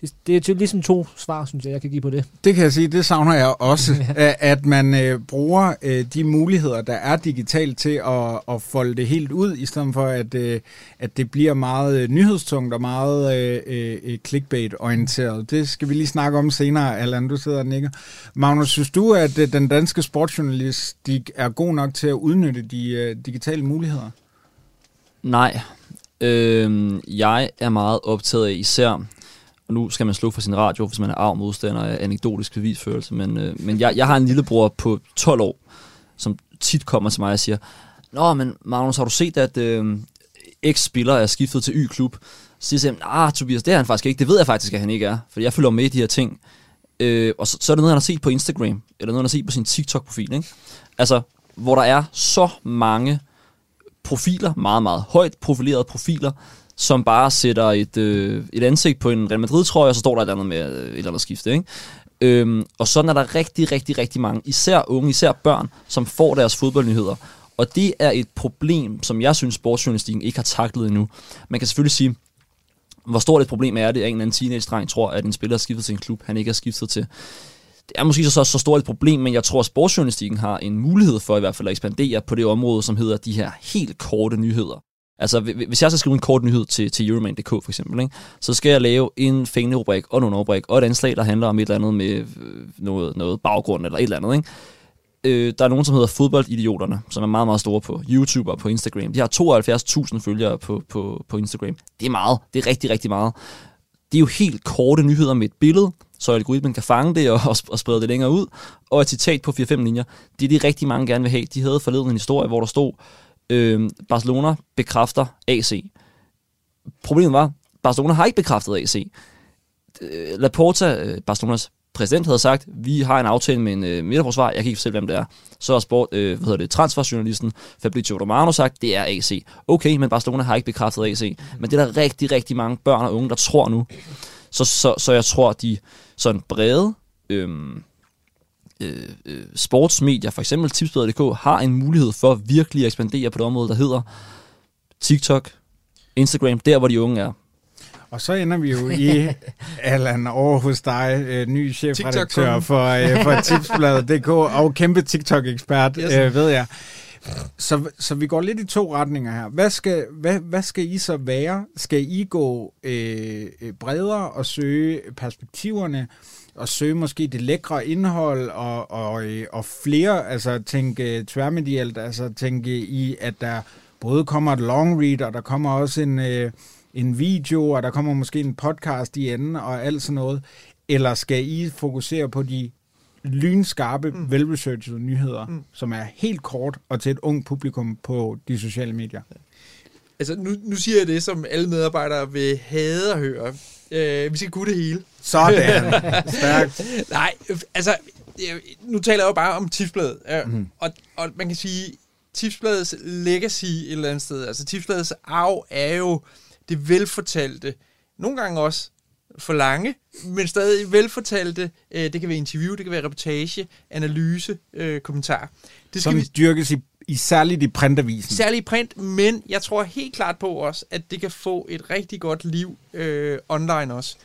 det, det er til ligesom to svar, synes jeg, jeg kan give på det. Det kan jeg sige, det savner jeg også, [laughs] ja. at man øh, bruger øh, de muligheder, der er digitalt til at, at folde det helt ud, i stedet for at, øh, at det bliver meget øh, nyhedstungt og meget øh, øh, clickbait-orienteret. Det skal vi lige snakke om senere, Allan, du sidder og nikker. Magnus, synes du, at øh, den danske sportsjournalistik er god nok til at udnytte de øh, digitale muligheder? Nej. Øh, jeg er meget optaget af især og nu skal man slukke for sin radio, hvis man er arv modstander af anekdotisk bevisførelse, men, øh, men jeg, jeg har en lillebror på 12 år, som tit kommer til mig og siger, Nå, men Magnus, har du set, at øh, X-spiller er skiftet til Y-klub? Så siger jeg, ah, Tobias, det er han faktisk ikke. Det ved jeg faktisk, at han ikke er, for jeg følger med i de her ting. Øh, og så, så er det noget, han har set på Instagram, eller noget, han har set på sin TikTok-profil. Ikke? Altså, hvor der er så mange profiler, meget, meget højt profilerede profiler, som bare sætter et, øh, et ansigt på en Real Madrid-trøje, og så står der et eller andet med øh, et eller andet skifte. Ikke? Øhm, og sådan er der rigtig, rigtig, rigtig mange, især unge, især børn, som får deres fodboldnyheder. Og det er et problem, som jeg synes, sportsjournalistikken ikke har taklet endnu. Man kan selvfølgelig sige, hvor stort et problem er det, at en eller anden teenage-dreng tror, at en spiller har skiftet til en klub, han ikke har skiftet til. Det er måske så, så stort et problem, men jeg tror, at sportsjournalistikken har en mulighed for i hvert fald at ekspandere på det område, som hedder de her helt korte nyheder. Altså, hvis jeg skal skrive en kort nyhed til, til Euroman.dk for eksempel, ikke, så skal jeg lave en fængende rubrik og nogle rubrik og et anslag, der handler om et eller andet med øh, noget, noget baggrund eller et eller andet. Ikke? Øh, der er nogen, som hedder Fodboldidioterne, som er meget, meget store på YouTube og på Instagram. De har 72.000 følgere på, på, på Instagram. Det er meget. Det er rigtig, rigtig meget. Det er jo helt korte nyheder med et billede, så algoritmen kan fange det og, og sprede det længere ud. Og et citat på 4-5 linjer. Det er det rigtig mange gerne vil have. De havde forleden en historie, hvor der stod, Øh, Barcelona bekræfter AC. Problemet var, Barcelona har ikke bekræftet AC. Øh, Laporta, øh, Barcelonas præsident, havde sagt, vi har en aftale med en øh, midterforsvar, jeg kan ikke fortælle, hvem det er. Så har sport, øh, hvad hedder det, transferjournalisten Fabrizio Romano sagt, det er AC. Okay, men Barcelona har ikke bekræftet AC. Men det er der rigtig, rigtig mange børn og unge, der tror nu. Så, så, så jeg tror, de sådan brede øh, øh, øh, sportsmedier, for eksempel tipsbladet.dk, har en mulighed for virkelig at ekspandere på det område, der hedder TikTok, Instagram, der hvor de unge er. Og så ender vi jo i, [laughs] Allan, over hos dig, øh, ny chefredaktør for, øh, for [laughs] tipsbladet.dk og kæmpe TikTok-ekspert, yes. øh, ved jeg. Så, så vi går lidt i to retninger her. Hvad skal, hvad, hvad skal I så være? Skal I gå øh, bredere og søge perspektiverne? At søge måske det lækre indhold og, og, og flere, altså tænke tværmedielt, altså tænke i, at der både kommer et long read, og der kommer også en, øh, en video, og der kommer måske en podcast i enden, og alt sådan noget. Eller skal I fokusere på de lynskarpe, mm. velresearchede nyheder, mm. som er helt kort og til et ung publikum på de sociale medier? Altså, nu, nu siger jeg det, som alle medarbejdere vil hade at høre. Øh, vi skal kunne det hele. Sådan. [laughs] Stærkt. Nej, altså, nu taler jeg jo bare om tipsbladet. Ja, mm. og, og man kan sige, tipsbladets legacy et eller andet sted, altså tipsbladets arv er jo det velfortalte, nogle gange også for lange, men stadig velfortalte. Øh, det kan være interview, det kan være reportage, analyse, øh, kommentar. Det skal Som vi, dyrkes i i særligt i printavisen. Særligt i print, men jeg tror helt klart på også, at det kan få et rigtig godt liv øh, online også.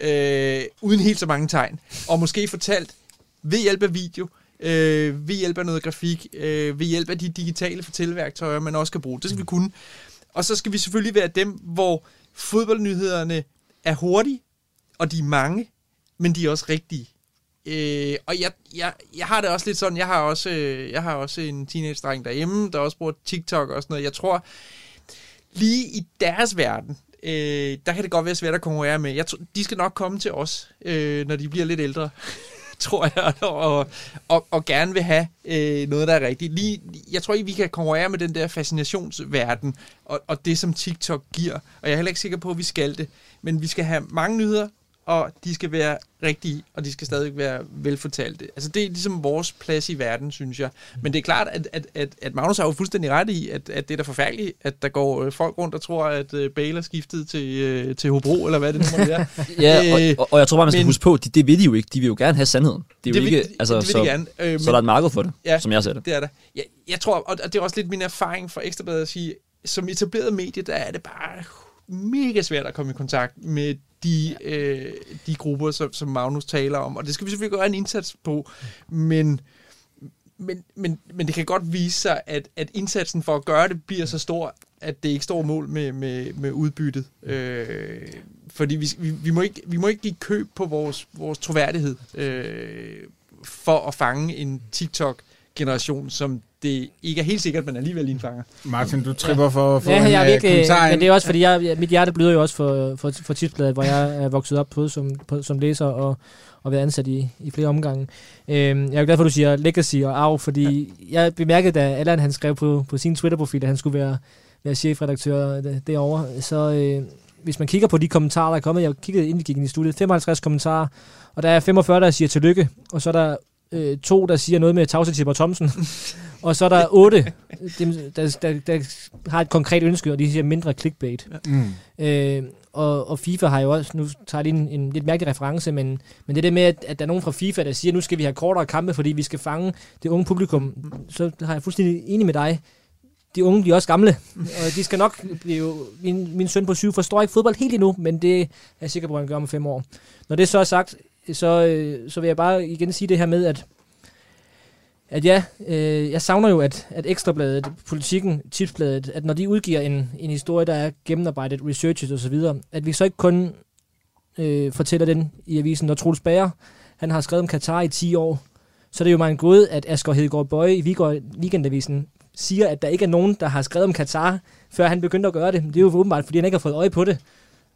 Øh, uden helt så mange tegn. Og måske fortalt ved hjælp af video, øh, ved hjælp af noget grafik, øh, ved hjælp af de digitale fortælleværktøjer, man også kan bruge. Det skal vi kunne. Og så skal vi selvfølgelig være dem, hvor fodboldnyhederne er hurtige, og de er mange, men de er også rigtige. Øh, og jeg, jeg, jeg har det også lidt sådan, jeg har også, øh, jeg har også en teenage-dreng derhjemme, der også bruger TikTok og sådan noget. Jeg tror, lige i deres verden, øh, der kan det godt være svært at konkurrere med. Jeg tror, de skal nok komme til os, øh, når de bliver lidt ældre, [laughs] tror jeg, og, og, og gerne vil have øh, noget, der er rigtigt. Lige, jeg tror ikke, vi kan konkurrere med den der fascinationsverden, og, og det, som TikTok giver. Og jeg er heller ikke sikker på, at vi skal det. Men vi skal have mange nyheder, og de skal være rigtige, og de skal stadig være velfortalte. Altså det er ligesom vores plads i verden, synes jeg. Men det er klart, at, at, at, at Magnus har jo fuldstændig ret i, at, at det er da forfærdeligt, at der går øh, folk rundt og tror, at øh, Bale er skiftet til, øh, til Hobro, eller hvad det nu være. [laughs] Ja, og, og, og jeg tror bare, man skal men- huske på, det, det vil de jo ikke. De vil jo gerne have sandheden. Det er jo det, ikke, vil, altså, det vil så, de gerne. Øh, så der er et marked for det, Ja. som jeg ser det. Det er der. Jeg, jeg tror, og det er også lidt min erfaring fra Ekstrabladet at sige, som etableret medie, der er det bare mega svært at komme i kontakt med de, øh, de grupper, som, som Magnus taler om. Og det skal vi selvfølgelig gøre en indsats på, men, men, men, men det kan godt vise sig, at, at indsatsen for at gøre det bliver så stor, at det ikke står mål med, med, med udbyttet. Øh, fordi vi, vi, vi, må ikke, vi må ikke give køb på vores, vores troværdighed øh, for at fange en TikTok TikTok-generation, som det ikke er helt sikkert, man alligevel indfanger. Martin, du tripper for at få Ja, en jeg er øh, virkelig, kommentar men det er også fordi, jeg, mit hjerte bløder jo også for, for, for tipsbladet, hvor jeg er vokset op på som, på, som læser og, og været ansat i, i flere omgange. Øhm, jeg er glad for, at du siger legacy og arv, fordi ja. jeg bemærkede, da Allan han skrev på, på sin Twitter-profil, at han skulle være, være chefredaktør der- derovre, så øh, hvis man kigger på de kommentarer, der er kommet, jeg kiggede inden vi gik ind i studiet, 55 kommentarer, og der er 45, der siger tillykke, og så er der øh, to, der siger noget med Tavse Tipper Thomsen, [laughs] og så er der otte, dem, der, der, der har et konkret ønske, og de siger mindre clickbait. Mm. Øh, og, og FIFA har jo også, nu tager jeg lige en, en lidt mærkelig reference, men, men det der med, at, at der er nogen fra FIFA, der siger, at nu skal vi have kortere kampe, fordi vi skal fange det unge publikum, så har jeg fuldstændig enig med dig. De unge bliver også gamle, og de skal nok blive... Min, min søn på syv forstår ikke fodbold helt endnu, men det er jeg sikker på, at han gør om fem år. Når det så er sagt, så, øh, så vil jeg bare igen sige det her med, at at ja, øh, jeg savner jo, at, at Ekstrabladet, Politikken, Tipsbladet, at når de udgiver en, en historie, der er gennemarbejdet, researchet osv., at vi så ikke kun øh, fortæller den i avisen. Når Troels Bager, han har skrevet om Katar i 10 år, så er det jo meget en gåde, at Asger Hedegaard Bøje i Weekendavisen siger, at der ikke er nogen, der har skrevet om Katar, før han begyndte at gøre det. Det er jo åbenbart, fordi han ikke har fået øje på det.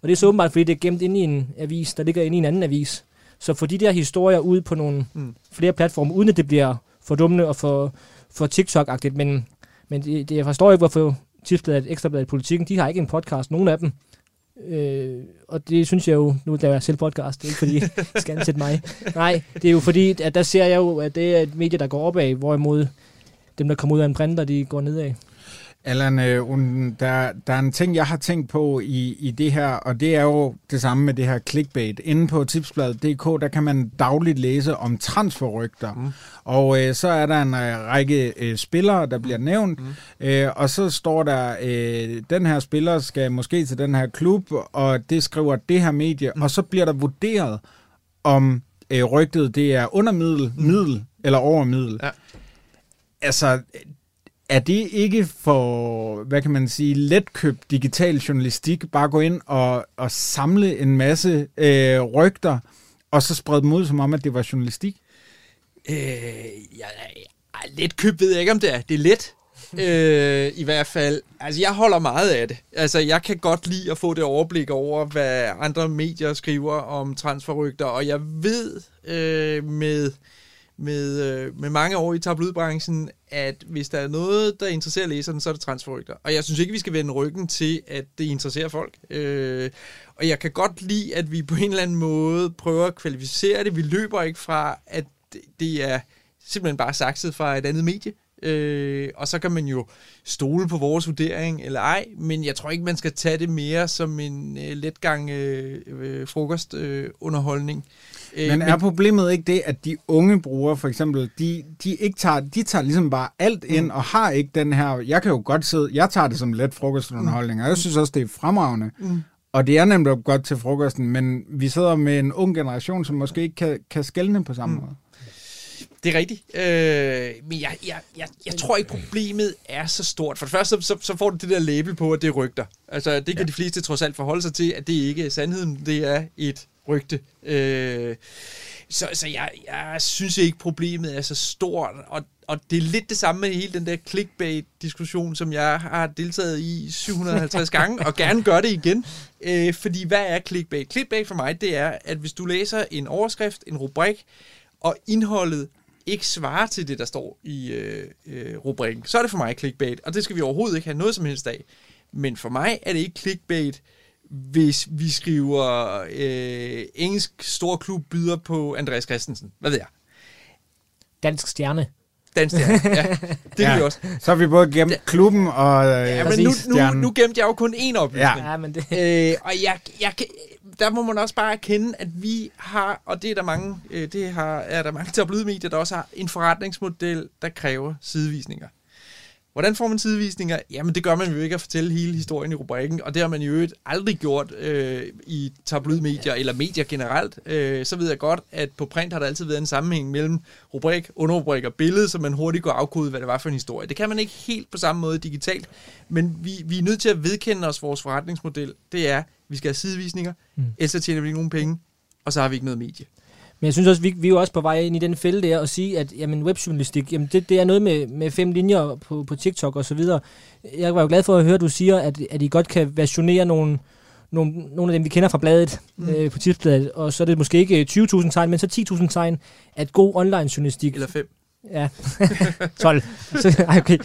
Og det er så åbenbart, fordi det er gemt inde i en avis, der ligger inde i en anden avis. Så få de der historier ud på nogle Mm. flere platforme, uden at det bliver for dummende og for, for TikTok-agtigt. Men, men det, det, jeg forstår ikke, hvorfor Tipsbladet, Ekstrabladet, Politikken, de har ikke en podcast, nogen af dem. Øh, og det synes jeg jo, nu laver jeg selv podcast, det er ikke fordi, [laughs] I skal ansætte mig. Nej, det er jo fordi, at der ser jeg jo, at det er et medie, der går opad, hvorimod dem, der kommer ud af en printer, de går nedad. Allan, øh, der, der er en ting, jeg har tænkt på i, i det her, og det er jo det samme med det her clickbait. Inde på tipsbladet.dk, der kan man dagligt læse om transferrygter. Mm. Og øh, så er der en øh, række øh, spillere, der bliver nævnt, mm. øh, og så står der, øh, den her spiller skal måske til den her klub, og det skriver det her medie, mm. og så bliver der vurderet, om øh, rygtet det er under middel, middel eller over middel. Ja. Altså, er det ikke for, hvad kan man sige, letkøbt digital journalistik, bare gå ind og, og samle en masse øh, rygter, og så sprede dem ud som om, at det var journalistik? Øh, ja, ja, lidt køb ved jeg ikke, om det er. Det er let. [laughs] øh, I hvert fald. Altså, jeg holder meget af det. Altså, jeg kan godt lide at få det overblik over, hvad andre medier skriver om transferrygter, og jeg ved øh, med, med, øh, med mange år i tabloidbranchen, at hvis der er noget, der interesserer læseren, så er det transferrygter. Og jeg synes ikke, vi skal vende ryggen til, at det interesserer folk. Øh, og jeg kan godt lide, at vi på en eller anden måde prøver at kvalificere det. Vi løber ikke fra, at det- er simpelthen bare sakset fra et andet medie. Øh, og så kan man jo stole på vores vurdering eller ej, men jeg tror ikke, man skal tage det mere som en øh, letgang øh, øh, frokostunderholdning. Øh, underholdning. Øh, Men er problemet ikke det, at de unge brugere for eksempel, de, de, ikke tager, de tager ligesom bare alt ind, og har ikke den her, jeg kan jo godt sidde, jeg tager det som let frokostunderholdning, og jeg synes også, det er fremragende. Mm. Og det er nemlig godt til frokosten, men vi sidder med en ung generation, som måske ikke kan, kan skælne på samme Mm. måde. Det er rigtigt. Øh, men jeg, jeg, jeg, jeg tror ikke, problemet er så stort. For det første, så, så, så får du det der label på, at det er rygter. Altså, det kan ja. de fleste trods alt forholde sig til, at det ikke er sandheden, det er et rygte. Øh, så så jeg, jeg synes ikke, problemet er så stort. Og, og det er lidt det samme med hele den der clickbait-diskussion, som jeg har deltaget i 750 [laughs] gange, og gerne gør det igen. Øh, fordi hvad er clickbait? Clickbait for mig, det er, at hvis du læser en overskrift, en rubrik, og indholdet ikke svarer til det, der står i øh, øh, rubrikken, så er det for mig clickbait, og det skal vi overhovedet ikke have noget som helst af. Men for mig er det ikke clickbait, hvis vi skriver øh, engelsk stor klub byder på Andreas Christensen. Hvad ved jeg? Dansk stjerne. Dansk stjerne. Ja, det [laughs] ja. Ja. vi også. Så har vi både gemt klubben og øh, Ja, men nu, nu, nu gemte jeg jo kun én oplysning. Ja, men det... Øh, og jeg, jeg, der må man også bare erkende, at vi har, og det er der mange, øh, det har, er der mange tabloidmedier, der også har en forretningsmodel, der kræver sidevisninger. Hvordan får man sidevisninger? Jamen det gør man jo ikke at fortælle hele historien i rubrikken, og det har man jo øvrigt aldrig gjort øh, i tabloidmedier eller medier generelt. Øh, så ved jeg godt, at på print har der altid været en sammenhæng mellem rubrik, underrubrik og billede, så man hurtigt går afkode, hvad det var for en historie. Det kan man ikke helt på samme måde digitalt, men vi, vi er nødt til at vedkende os vores forretningsmodel. Det er, vi skal have sidevisninger, mm. ellers tjener vi ikke nogen penge, og så har vi ikke noget medie. Men jeg synes også, vi, vi er jo også på vej ind i den fælde der og sige, at jamen, webjournalistik, jamen, det, det er noget med, med fem linjer på, på TikTok og så videre. Jeg var jo glad for at høre, at du siger, at, at I godt kan versionere nogle, nogle, nogle af dem, vi kender fra bladet, mm. øh, på tipsbladet, og så er det måske ikke 20.000 tegn, men så 10.000 tegn, at god online-journalistik... Eller fem. Ja, [laughs] 12. Så, ej, okay.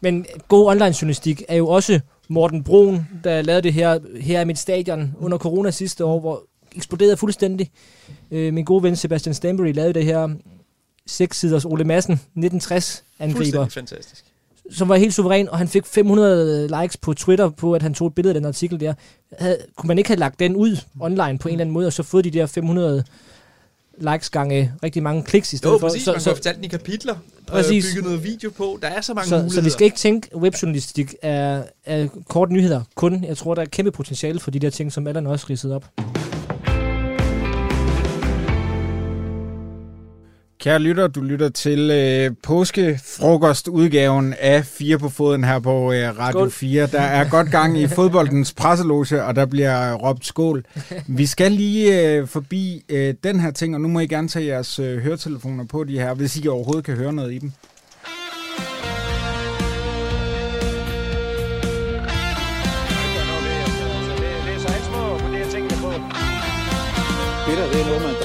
Men god online-journalistik er jo også Morten Brun, der lavede det her, her i mit stadion under corona sidste år, hvor eksploderede fuldstændig. Øh, min gode ven Sebastian Stanbury lavede det her seks siders Ole Madsen 1960 angriber, Fuldstændig fantastisk. som var helt suveræn, og han fik 500 likes på Twitter på, at han tog et billede af den artikel der. Havde, kunne man ikke have lagt den ud online på en eller anden måde, og så fået de der 500 likes gange rigtig mange kliks i stedet Jo, for? præcis. Så, man kunne så, have den i kapitler, Præcis. præcis. bygget noget video på. Der er så mange så, muligheder. så vi skal ikke tænke, webjournalistik er, er kort nyheder kun. Jeg tror, der er kæmpe potentiale for de der ting, som Allan også ridsede op. Kære lytter, du lytter til øh, påskefrokostudgaven af Fire på Foden her på øh, Radio Skål. 4. Der er [laughs] godt gang i fodboldens presseloge, og der bliver råbt skål. Vi skal lige øh, forbi øh, den her ting, og nu må I gerne tage jeres øh, høretelefoner på de her, hvis I overhovedet kan høre noget i dem. Det der, det er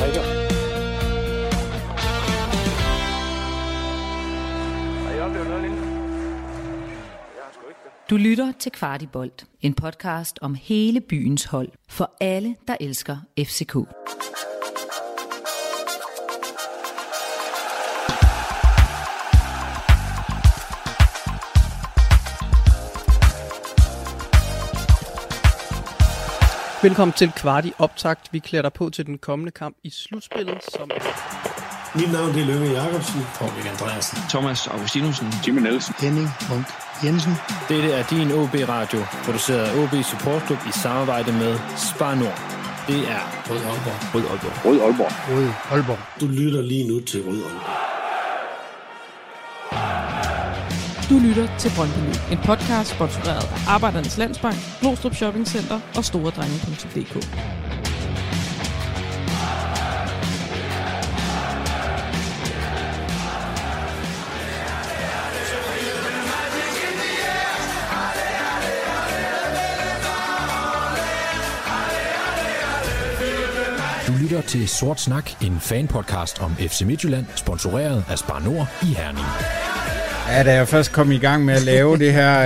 Du lytter til Kvartibolt, en podcast om hele byens hold for alle, der elsker FCK. Velkommen til Kvarti Optakt. Vi klæder dig på til den kommende kamp i slutspillet, som mit navn er Lønge Jacobsen. Paul Andreasen. Thomas Augustinusen. Jimmy Nielsen. Henning Munk Jensen. Dette er din OB Radio, produceret af OB Support Club i samarbejde med Spar Nord. Det er Rød Aalborg. Rød Aalborg. Rød Aalborg. Rød Aalborg. Du lytter lige nu til Rød Aalborg. Du lytter til Brøndby en podcast sponsoreret af Arbejdernes Landsbank, Glostrup Shopping Center og storedrenge.dk. Du lytter til Sort Snak, en fanpodcast om FC Midtjylland, sponsoreret af Spar Nord i Herning. Ja, da jeg først kom i gang med at lave det her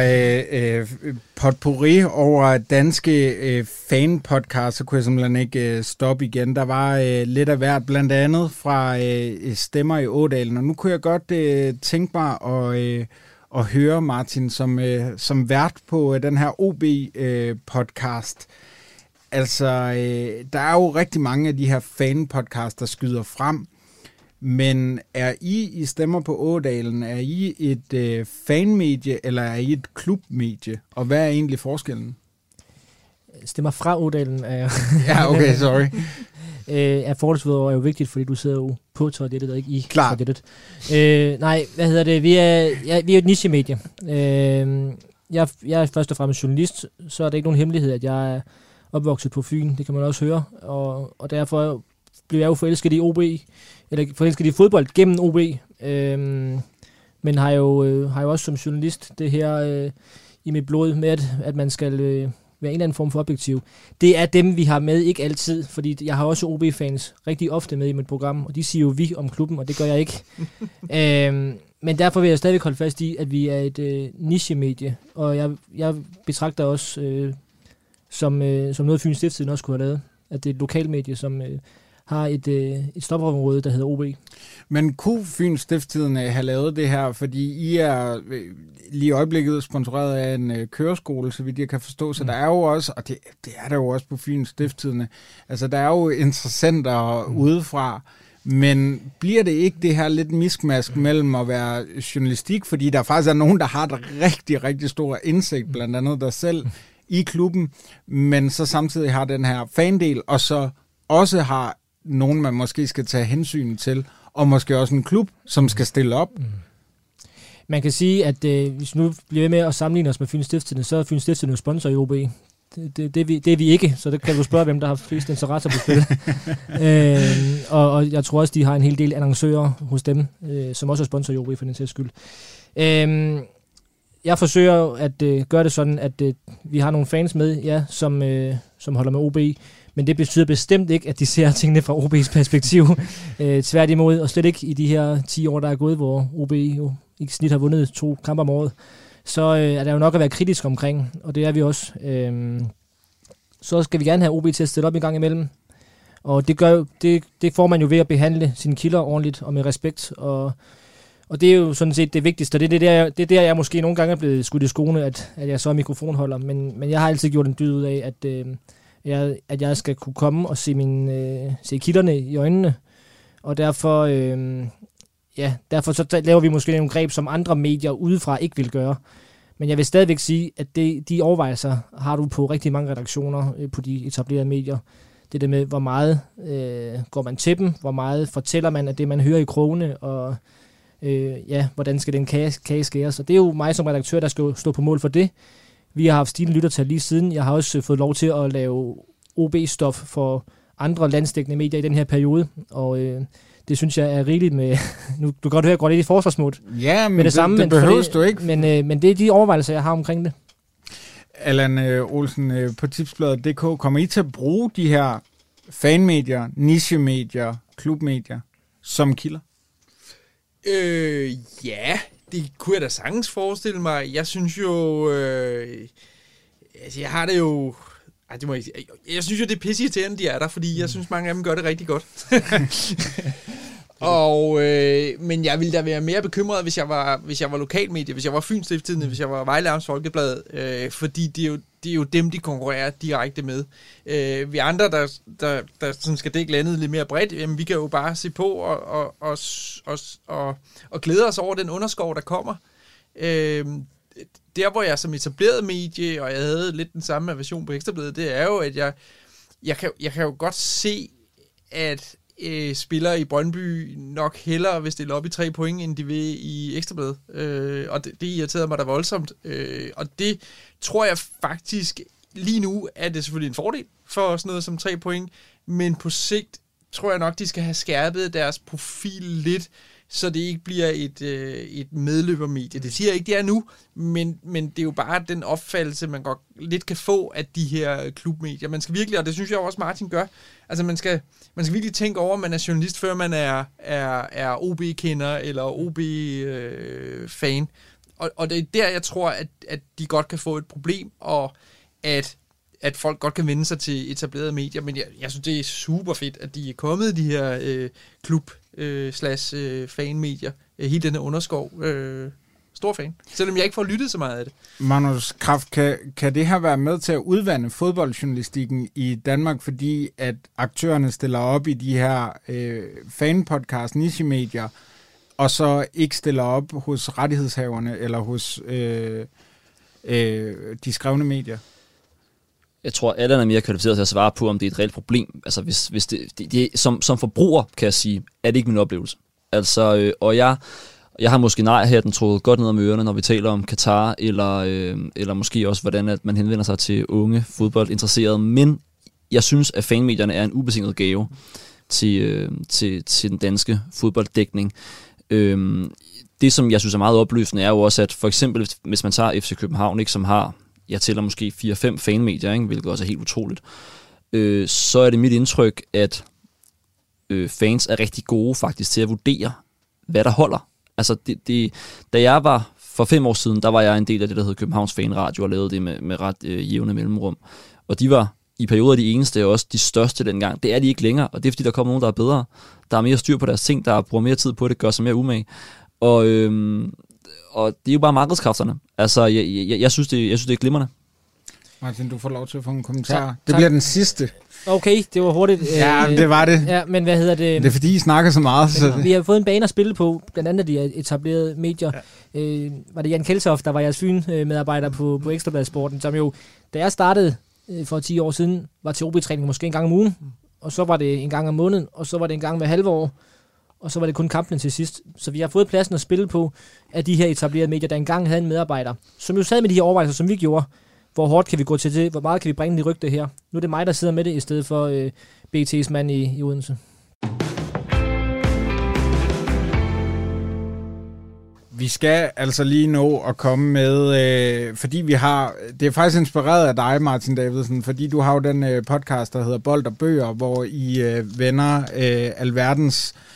øh, øh, potpourri over danske øh, fanpodcast, så kunne jeg simpelthen ikke øh, stoppe igen. Der var øh, lidt af hvert, blandt andet fra øh, Stemmer i Ådalen, og nu kunne jeg godt øh, tænke mig at, øh, at høre Martin som, øh, som vært på øh, den her OB-podcast. Øh, altså, øh, der er jo rigtig mange af de her fan-podcasts, der skyder frem, men er I i Stemmer på Ådalen, er I et øh, fanmedie, eller er I et klubmedie? Og hvad er egentlig forskellen? Stemmer fra Odalen er, [laughs] Ja, okay, sorry. [laughs] øh, er forholdsvis er jo vigtigt, fordi du sidder jo på toilettet og ikke i Klart. toilettet. Øh, nej, hvad hedder det? Vi er, ja, vi er et niche-medie. Øh, jeg, jeg er først og fremmest journalist, så er det ikke nogen hemmelighed, at jeg er opvokset på Fyn. Det kan man også høre. Og, og derfor blev jeg jo forelsket i OB, eller forelsket i fodbold gennem OB. Øh, men har jo, øh, har jo også som journalist det her øh, i mit blod med, at, at man skal øh, være en eller anden form for objektiv. Det er dem, vi har med, ikke altid, fordi jeg har også OB-fans rigtig ofte med i mit program, og de siger jo vi om klubben, og det gør jeg ikke. [laughs] øhm, men derfor vil jeg stadig holde fast i, at vi er et øh, niche-medie, og jeg, jeg betragter også øh, som, øh, som noget Fyns Stiftstiden også kunne have lavet. At det er et lokalmedie, som øh, har et, øh, et stopområde, der hedder OB. Men kunne Fyns Stiftstiden have lavet det her, fordi I er øh, lige i øjeblikket sponsoreret af en øh, køreskole, så vidt jeg kan forstå, så mm. der er jo også, og det, det er der jo også på Fyns Stiftstidene, altså der er jo interessenter mm. udefra, men bliver det ikke det her lidt miskmask mellem at være journalistik, fordi der faktisk er nogen, der har et rigtig, rigtig stor indsigt, blandt andet der selv, i klubben, men så samtidig har den her fandel, og så også har nogen, man måske skal tage hensyn til, og måske også en klub, som skal stille op. Mm. Man kan sige, at øh, hvis nu bliver vi med at sammenligne os med Fyns Stiftstidende, så er Fyns Stiftstidende jo sponsor i OB. Det, det, det, er vi, det er vi ikke, så det kan du spørge, hvem der har flest interesse på spil. [laughs] øh, og, og jeg tror også, de har en hel del annoncører hos dem, øh, som også er sponsor i OB for den sags skyld. Øh, jeg forsøger at øh, gøre det sådan, at øh, vi har nogle fans med, ja, som, øh, som holder med OB, men det betyder bestemt ikke, at de ser [laughs] tingene fra OB's perspektiv. [laughs] øh, tværtimod, og slet ikke i de her 10 år, der er gået, hvor OB jo i snit har vundet to kampe om året. Så øh, er der jo nok at være kritisk omkring, og det er vi også. Øh, så skal vi gerne have OB til at stille op en gang imellem. Og det, gør, det, det får man jo ved at behandle sine kilder ordentligt og med respekt. Og, og det er jo sådan set det vigtigste. Det er, det, der, det er der, jeg måske nogle gange er blevet skudt i skoene, at, at jeg så er mikrofonholder. Men, men jeg har altid gjort en dyd ud af, at, øh, jeg, at jeg skal kunne komme og se, mine, øh, se kilderne i øjnene. Og derfor, øh, ja, derfor så laver vi måske nogle greb, som andre medier udefra ikke vil gøre. Men jeg vil stadigvæk sige, at det, de overvejelser har du på rigtig mange redaktioner øh, på de etablerede medier. Det der med, hvor meget øh, går man til dem, hvor meget fortæller man af det, man hører i krogene, og øh, ja, hvordan skal den kage, kage skæres. Og det er jo mig som redaktør, der skal stå på mål for det. Vi har haft stigende lyttertal lige siden. Jeg har også fået lov til at lave OB-stof for andre landsdækkende medier i den her periode, og øh, det synes jeg er rigeligt med... [laughs] nu, du kan godt høre, at jeg går lidt i forsvarsmod. Ja, men det, det, samme, det behøves du ikke. Men, øh, men det er de overvejelser, jeg har omkring det. Allan øh, Olsen, øh, på tipsbladet.dk, kommer I til at bruge de her fanmedier, nichemedier, klubmedier som kilder? Øh, ja, det kunne jeg da sagtens forestille mig. Jeg synes jo... Øh, altså, jeg har det jo... Ej, det må jeg, jeg, jeg synes jo, det er pisse de er der, fordi jeg synes, mange af dem gør det rigtig godt. [laughs] [laughs] Og, øh, men jeg ville da være mere bekymret, hvis jeg var, hvis jeg var lokalmedie, hvis jeg var Fyns hvis jeg var Vejle Folkeblad, øh, fordi det er, jo, det er jo dem, de konkurrerer direkte med. Øh, vi andre, der, der, der sådan skal dække landet lidt mere bredt, jamen, vi kan jo bare se på og, og, og, og, og, og glæde os over den underskov, der kommer. Øh, der, hvor jeg som etableret medie, og jeg havde lidt den samme version på Ekstrabladet, det er jo, at jeg, jeg, kan, jeg kan jo godt se, at øh, spillere i Brøndby nok hellere vil stille op i tre point, end de vil i Ekstrabladet. Øh, og det, det irriterede mig da voldsomt. Øh, og det tror jeg faktisk, lige nu er det selvfølgelig en fordel for sådan noget som tre point, men på sigt tror jeg nok, de skal have skærpet deres profil lidt, så det ikke bliver et, øh, et medløbermedie. Det siger jeg ikke, det er nu, men, men det er jo bare den opfattelse, man godt lidt kan få af de her klubmedier. Man skal virkelig, og det synes jeg også, Martin gør, altså man skal, man skal virkelig tænke over, at man er journalist, før man er, er, er OB-kender eller OB-fan. Øh, og, og det er der, jeg tror, at, at de godt kan få et problem, og at at folk godt kan vende sig til etablerede medier, men jeg, jeg synes, det er super fedt, at de er kommet, de her øh, klub øh, slash øh, fanmedier, øh, hele den her underskov. Øh, stor fan, selvom jeg ikke får lyttet så meget af det. Magnus Kraft, kan, kan det her være med til at udvande fodboldjournalistikken i Danmark, fordi at aktørerne stiller op i de her øh, fanpodcast, niche-medier, og så ikke stiller op hos rettighedshaverne eller hos øh, øh, de skrevne medier? Jeg tror, alle er mere kvalificeret til at svare på, om det er et reelt problem. Altså, hvis, hvis det, det, det, som, som forbruger, kan jeg sige, er det ikke min oplevelse. Altså, øh, og jeg, jeg har måske nej her den troede godt ned om ørerne, når vi taler om Katar, eller, øh, eller måske også, hvordan at man henvender sig til unge fodboldinteresserede. Men jeg synes, at fanmedierne er en ubetinget gave til, øh, til, til den danske fodbolddækning. Øh, det, som jeg synes er meget opløftende, er jo også, at for eksempel, hvis man tager FC København, ikke, som har jeg tæller måske 4-5 fanmedier, ikke, hvilket også er helt utroligt, øh, så er det mit indtryk, at øh, fans er rigtig gode faktisk til at vurdere, hvad der holder. Altså, det, det, da jeg var for fem år siden, der var jeg en del af det, der hed Københavns Fanradio, og lavede det med, med ret øh, jævne mellemrum. Og de var i perioder de eneste og også de største dengang. Det er de ikke længere, og det er fordi, der kommer nogen, der er bedre. Der er mere styr på deres ting, der bruger mere tid på det, gør sig mere umage. Og, øhm, og det er jo bare markedskræfterne. Altså, jeg, jeg, jeg, synes, det, jeg synes, det er glimrende. Martin, du får lov til at få en kommentar. Tak. det Tak. bliver den sidste. Okay, det var hurtigt. Ja, Øh, det var det. Ja, men hvad hedder det? Det er fordi, I snakker så meget. Så Vi har fået en bane at spille på, blandt andet de etablerede medier. Ja. Øh, var det Jan Keltoft, der var jeres Fyn-medarbejder på, på Ekstrabladsporten, som jo, da jeg startede øh, for 10 år siden, var til OB-træning måske en gang om ugen, og så var det en gang om måneden, og så var det en gang hver halve år, og så var det kun kampen til sidst. Så vi har fået pladsen at spille på af de her etablerede medier, der engang havde en medarbejder, som jo sad med de her overvejelser, som vi gjorde. Hvor hårdt kan vi gå til det? Hvor meget kan vi bringe i rygte her? Nu er det mig, der sidder med det, i stedet for øh, BT's mand i, i Odense. Vi skal altså lige nå at komme med, øh, fordi vi har, det er faktisk inspireret af dig, Martin Davidsen, fordi du har jo den øh, podcast, der hedder Bold og Bøger, hvor I øh, vender øh, alverdens øh,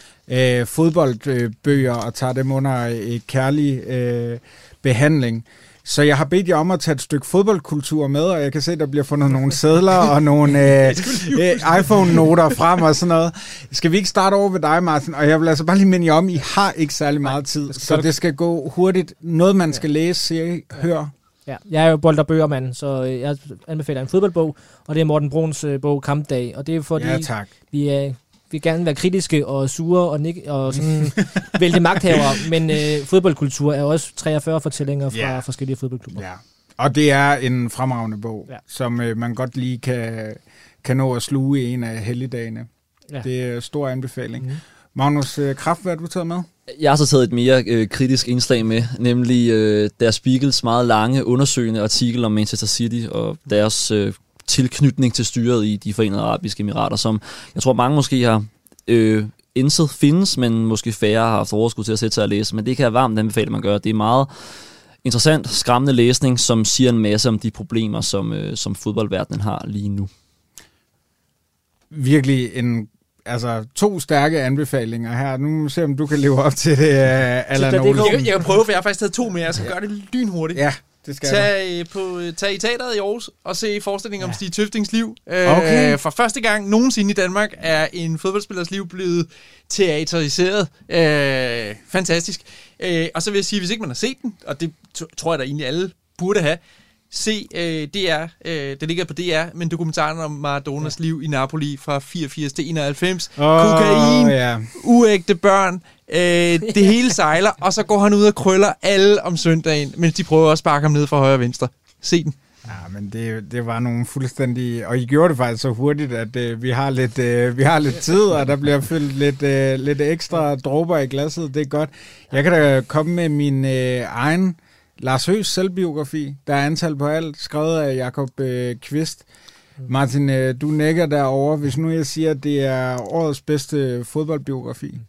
fodboldbøger og tager dem under et kærlig øh, behandling. Så jeg har bedt jer om at tage et stykke fodboldkultur med, og jeg kan se, der bliver fundet nogle sædler og nogle [laughs] øh, øh, iPhone-noter frem og sådan noget. Skal vi ikke starte over ved dig, Martin? Og jeg vil altså bare lige minde jer om, I har ikke særlig meget tid, så det skal gå hurtigt. Noget, man skal læse, se, hør. Ja, jeg er jo bold- og bøgermand, så øh, jeg anbefaler en fodboldbog, og det er Morten Bruns øh, bog Kampdag, og det er fordi, Ja, tak. vi er vil gerne være kritiske og sure og, nik- og sådan [laughs] vælge magthavere, men øh, fodboldkultur er også 43 fortællinger fra Ja. forskellige fodboldklubber. Ja. Og det er en fremragende bog, Ja. som øh, man godt lige kan, kan nå at sluge i en af helligdagene. Ja. Det er en stor anbefaling. Mm. Magnus øh, Kraft, hvad har du taget med? Jeg har så taget et mere øh, kritisk indslag med, nemlig øh, der Spiegels meget lange undersøgende artikel om Manchester City og deres øh, tilknytning til styret i de forenede arabiske emirater, som jeg tror mange måske har øh, indset findes, men måske færre har haft overskud til at sætte sig og læse. Men det kan jeg varmt anbefale, at man gør. Det er meget interessant, skræmmende læsning, som siger en masse om de problemer, som, øh, som fodboldverdenen har lige nu. Virkelig en, altså, to stærke anbefalinger her. Nu må vi se, om du kan leve op til det, uh, Allan Jeg, Olsen. kan- jeg kan prøve, for jeg har faktisk taget to med, jeg skal gøre det lynhurtigt. Ja, det skal tag, øh, på, tag i teateret i Aarhus og se forestillingen ja. om Stig Tøftings liv. Okay. Øh, for første gang nogensinde i Danmark er en fodboldspillers liv blevet teateriseret. Øh, fantastisk. Øh, og så vil jeg sige, hvis ikke man har set den, og det tror jeg da egentlig alle burde have, se øh, DR, øh, det ligger på DR, men dokumentaren om Maradonas ja. liv i Napoli fra 84 til 91. Åh, Kokain, ja. uægte børn, øh, [laughs] det hele sejler, og så går han ud og krøller alle om søndagen, mens de prøver at sparke ham ned fra højre og venstre. Se den. Ja, men det, det var nogle fuldstændig... Og I gjorde det faktisk så hurtigt, at øh, vi, har lidt, øh, vi har lidt tid, og der bliver fyldt lidt, øh, lidt ekstra dråber i glasset. Det er godt. Jeg kan da komme med min øh, egen Lars Høs selvbiografi. Der er antal på alt, skrevet af Jakob øh, Kvist. Martin, øh, du nækker derover. Hvis nu jeg siger, at det er årets bedste fodboldbiografi.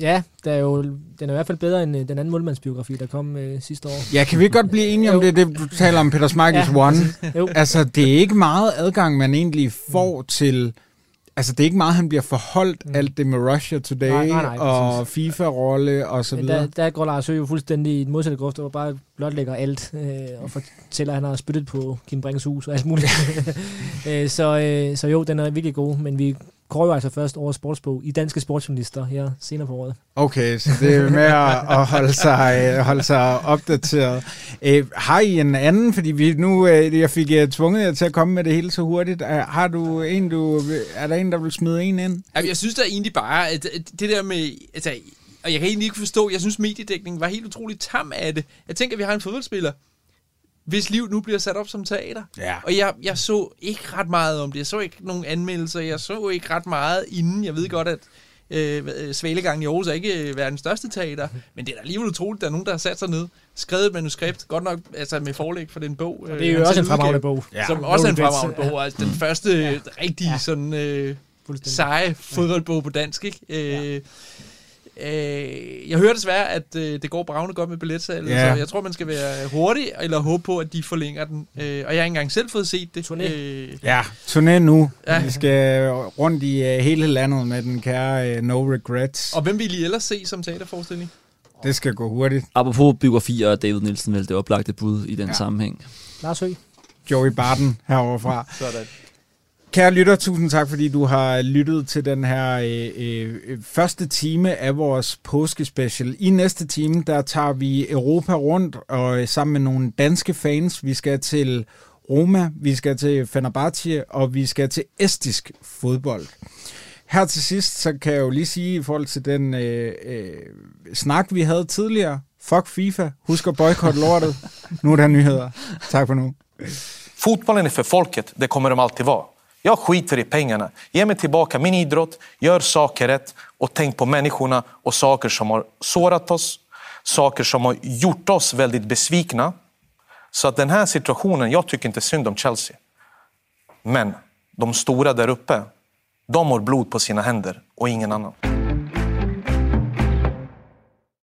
Ja, der er jo, den er i hvert fald bedre end øh, den anden målmandsbiografi, der kom øh, sidste år. Ja, kan vi godt blive enige om det, det du taler om Peter Schmeichels Ja, One? jo. Altså, det er ikke meget adgang, man egentlig får til... Altså, det er ikke meget, han bliver forholdt alt det med Russia Today Nej, nej, nej, og. FIFA-rolle og så videre. der, der går Lars Høgh jo fuldstændig i den modsatte grøft, og bare blotlægger alt, øh, og fortæller, at han har spyttet på Kim Bringes hus og alt muligt. [laughs] øh, så, øh, så jo, den er virkelig god, men vi går jo altså først over sportsbog i danske sportsjournalister her senere på året. Okay, så det er med at, holde, sig, øh, holde sig opdateret. Øh, har I en anden, fordi vi nu, øh, jeg fik tvunget jer til at komme med det hele så hurtigt. Har du en, du, er der en, der vil smide en ind? Jeg synes da egentlig bare, at det der med... Altså, og jeg kan egentlig ikke forstå, jeg synes mediedækningen var helt utroligt tam af det. Jeg tænker, at vi har en fodboldspiller, hvis liv nu bliver sat op som teater. Ja. Og jeg, jeg så ikke ret meget om det. Jeg så ikke nogen anmeldelser. Jeg så ikke ret meget inden. Jeg ved godt, at øh, hvad- Svalegangen i Aarhus er ikke øh, verdens største teater. [laughs] Men det er da alligevel utroligt, at der er nogen, der har sat sig ned, skrevet et manuskript, godt nok altså med forlæg for den bog. Og det er jo han også en fremragende bog. Ja. Som også er en fremragende bog. Altså den første ja. rigtige ja. sådan øh, seje fodboldbog på dansk, ikke? Øh, Øh, jeg hører desværre, at øh, det går bravende godt med billetsalget, Ja. så jeg tror, man skal være hurtig, eller håbe på, at de forlænger den. Øh, og jeg har ikke engang selv fået set det. Øh, Ja, turné nu. Ja. Vi skal rundt i uh, hele landet med den kære uh, No Regrets. og hvem vil I ellers se som teaterforestilling? Det skal gå hurtigt. Apropos biografier, er David Nielsen vel det oplagte bud i den ja. sammenhæng. Lars Høgh. Joey Barton herovre fra. Sådan. Kære lytter, tusind tak, fordi du har lyttet til den her øh, øh, øh, første time af vores påskespecial. I næste time, der tager vi Europa rundt, og øh, sammen med nogle danske fans, vi skal til Roma, vi skal til Fenerbahce, og vi skal til estisk fodbold. Her til sidst, så kan jeg jo lige sige i forhold til den øh, øh, snak, vi havde tidligere. Fuck FIFA. Husk at boykotte lortet. Nu er der nyheder. Tak for nu. Fotbollen är för folket, det kommer de alltid vara. Jag skiter i pengarna. Ge mig tillbaka min idrott, gör saker rätt och tänk på människorna och saker som har sårat oss, saker som har gjort oss väldigt besvikna. Så att den här situationen, jag tycker inte synd om Chelsea. Men de stora där uppe, de har blod på sina händer och ingen annan.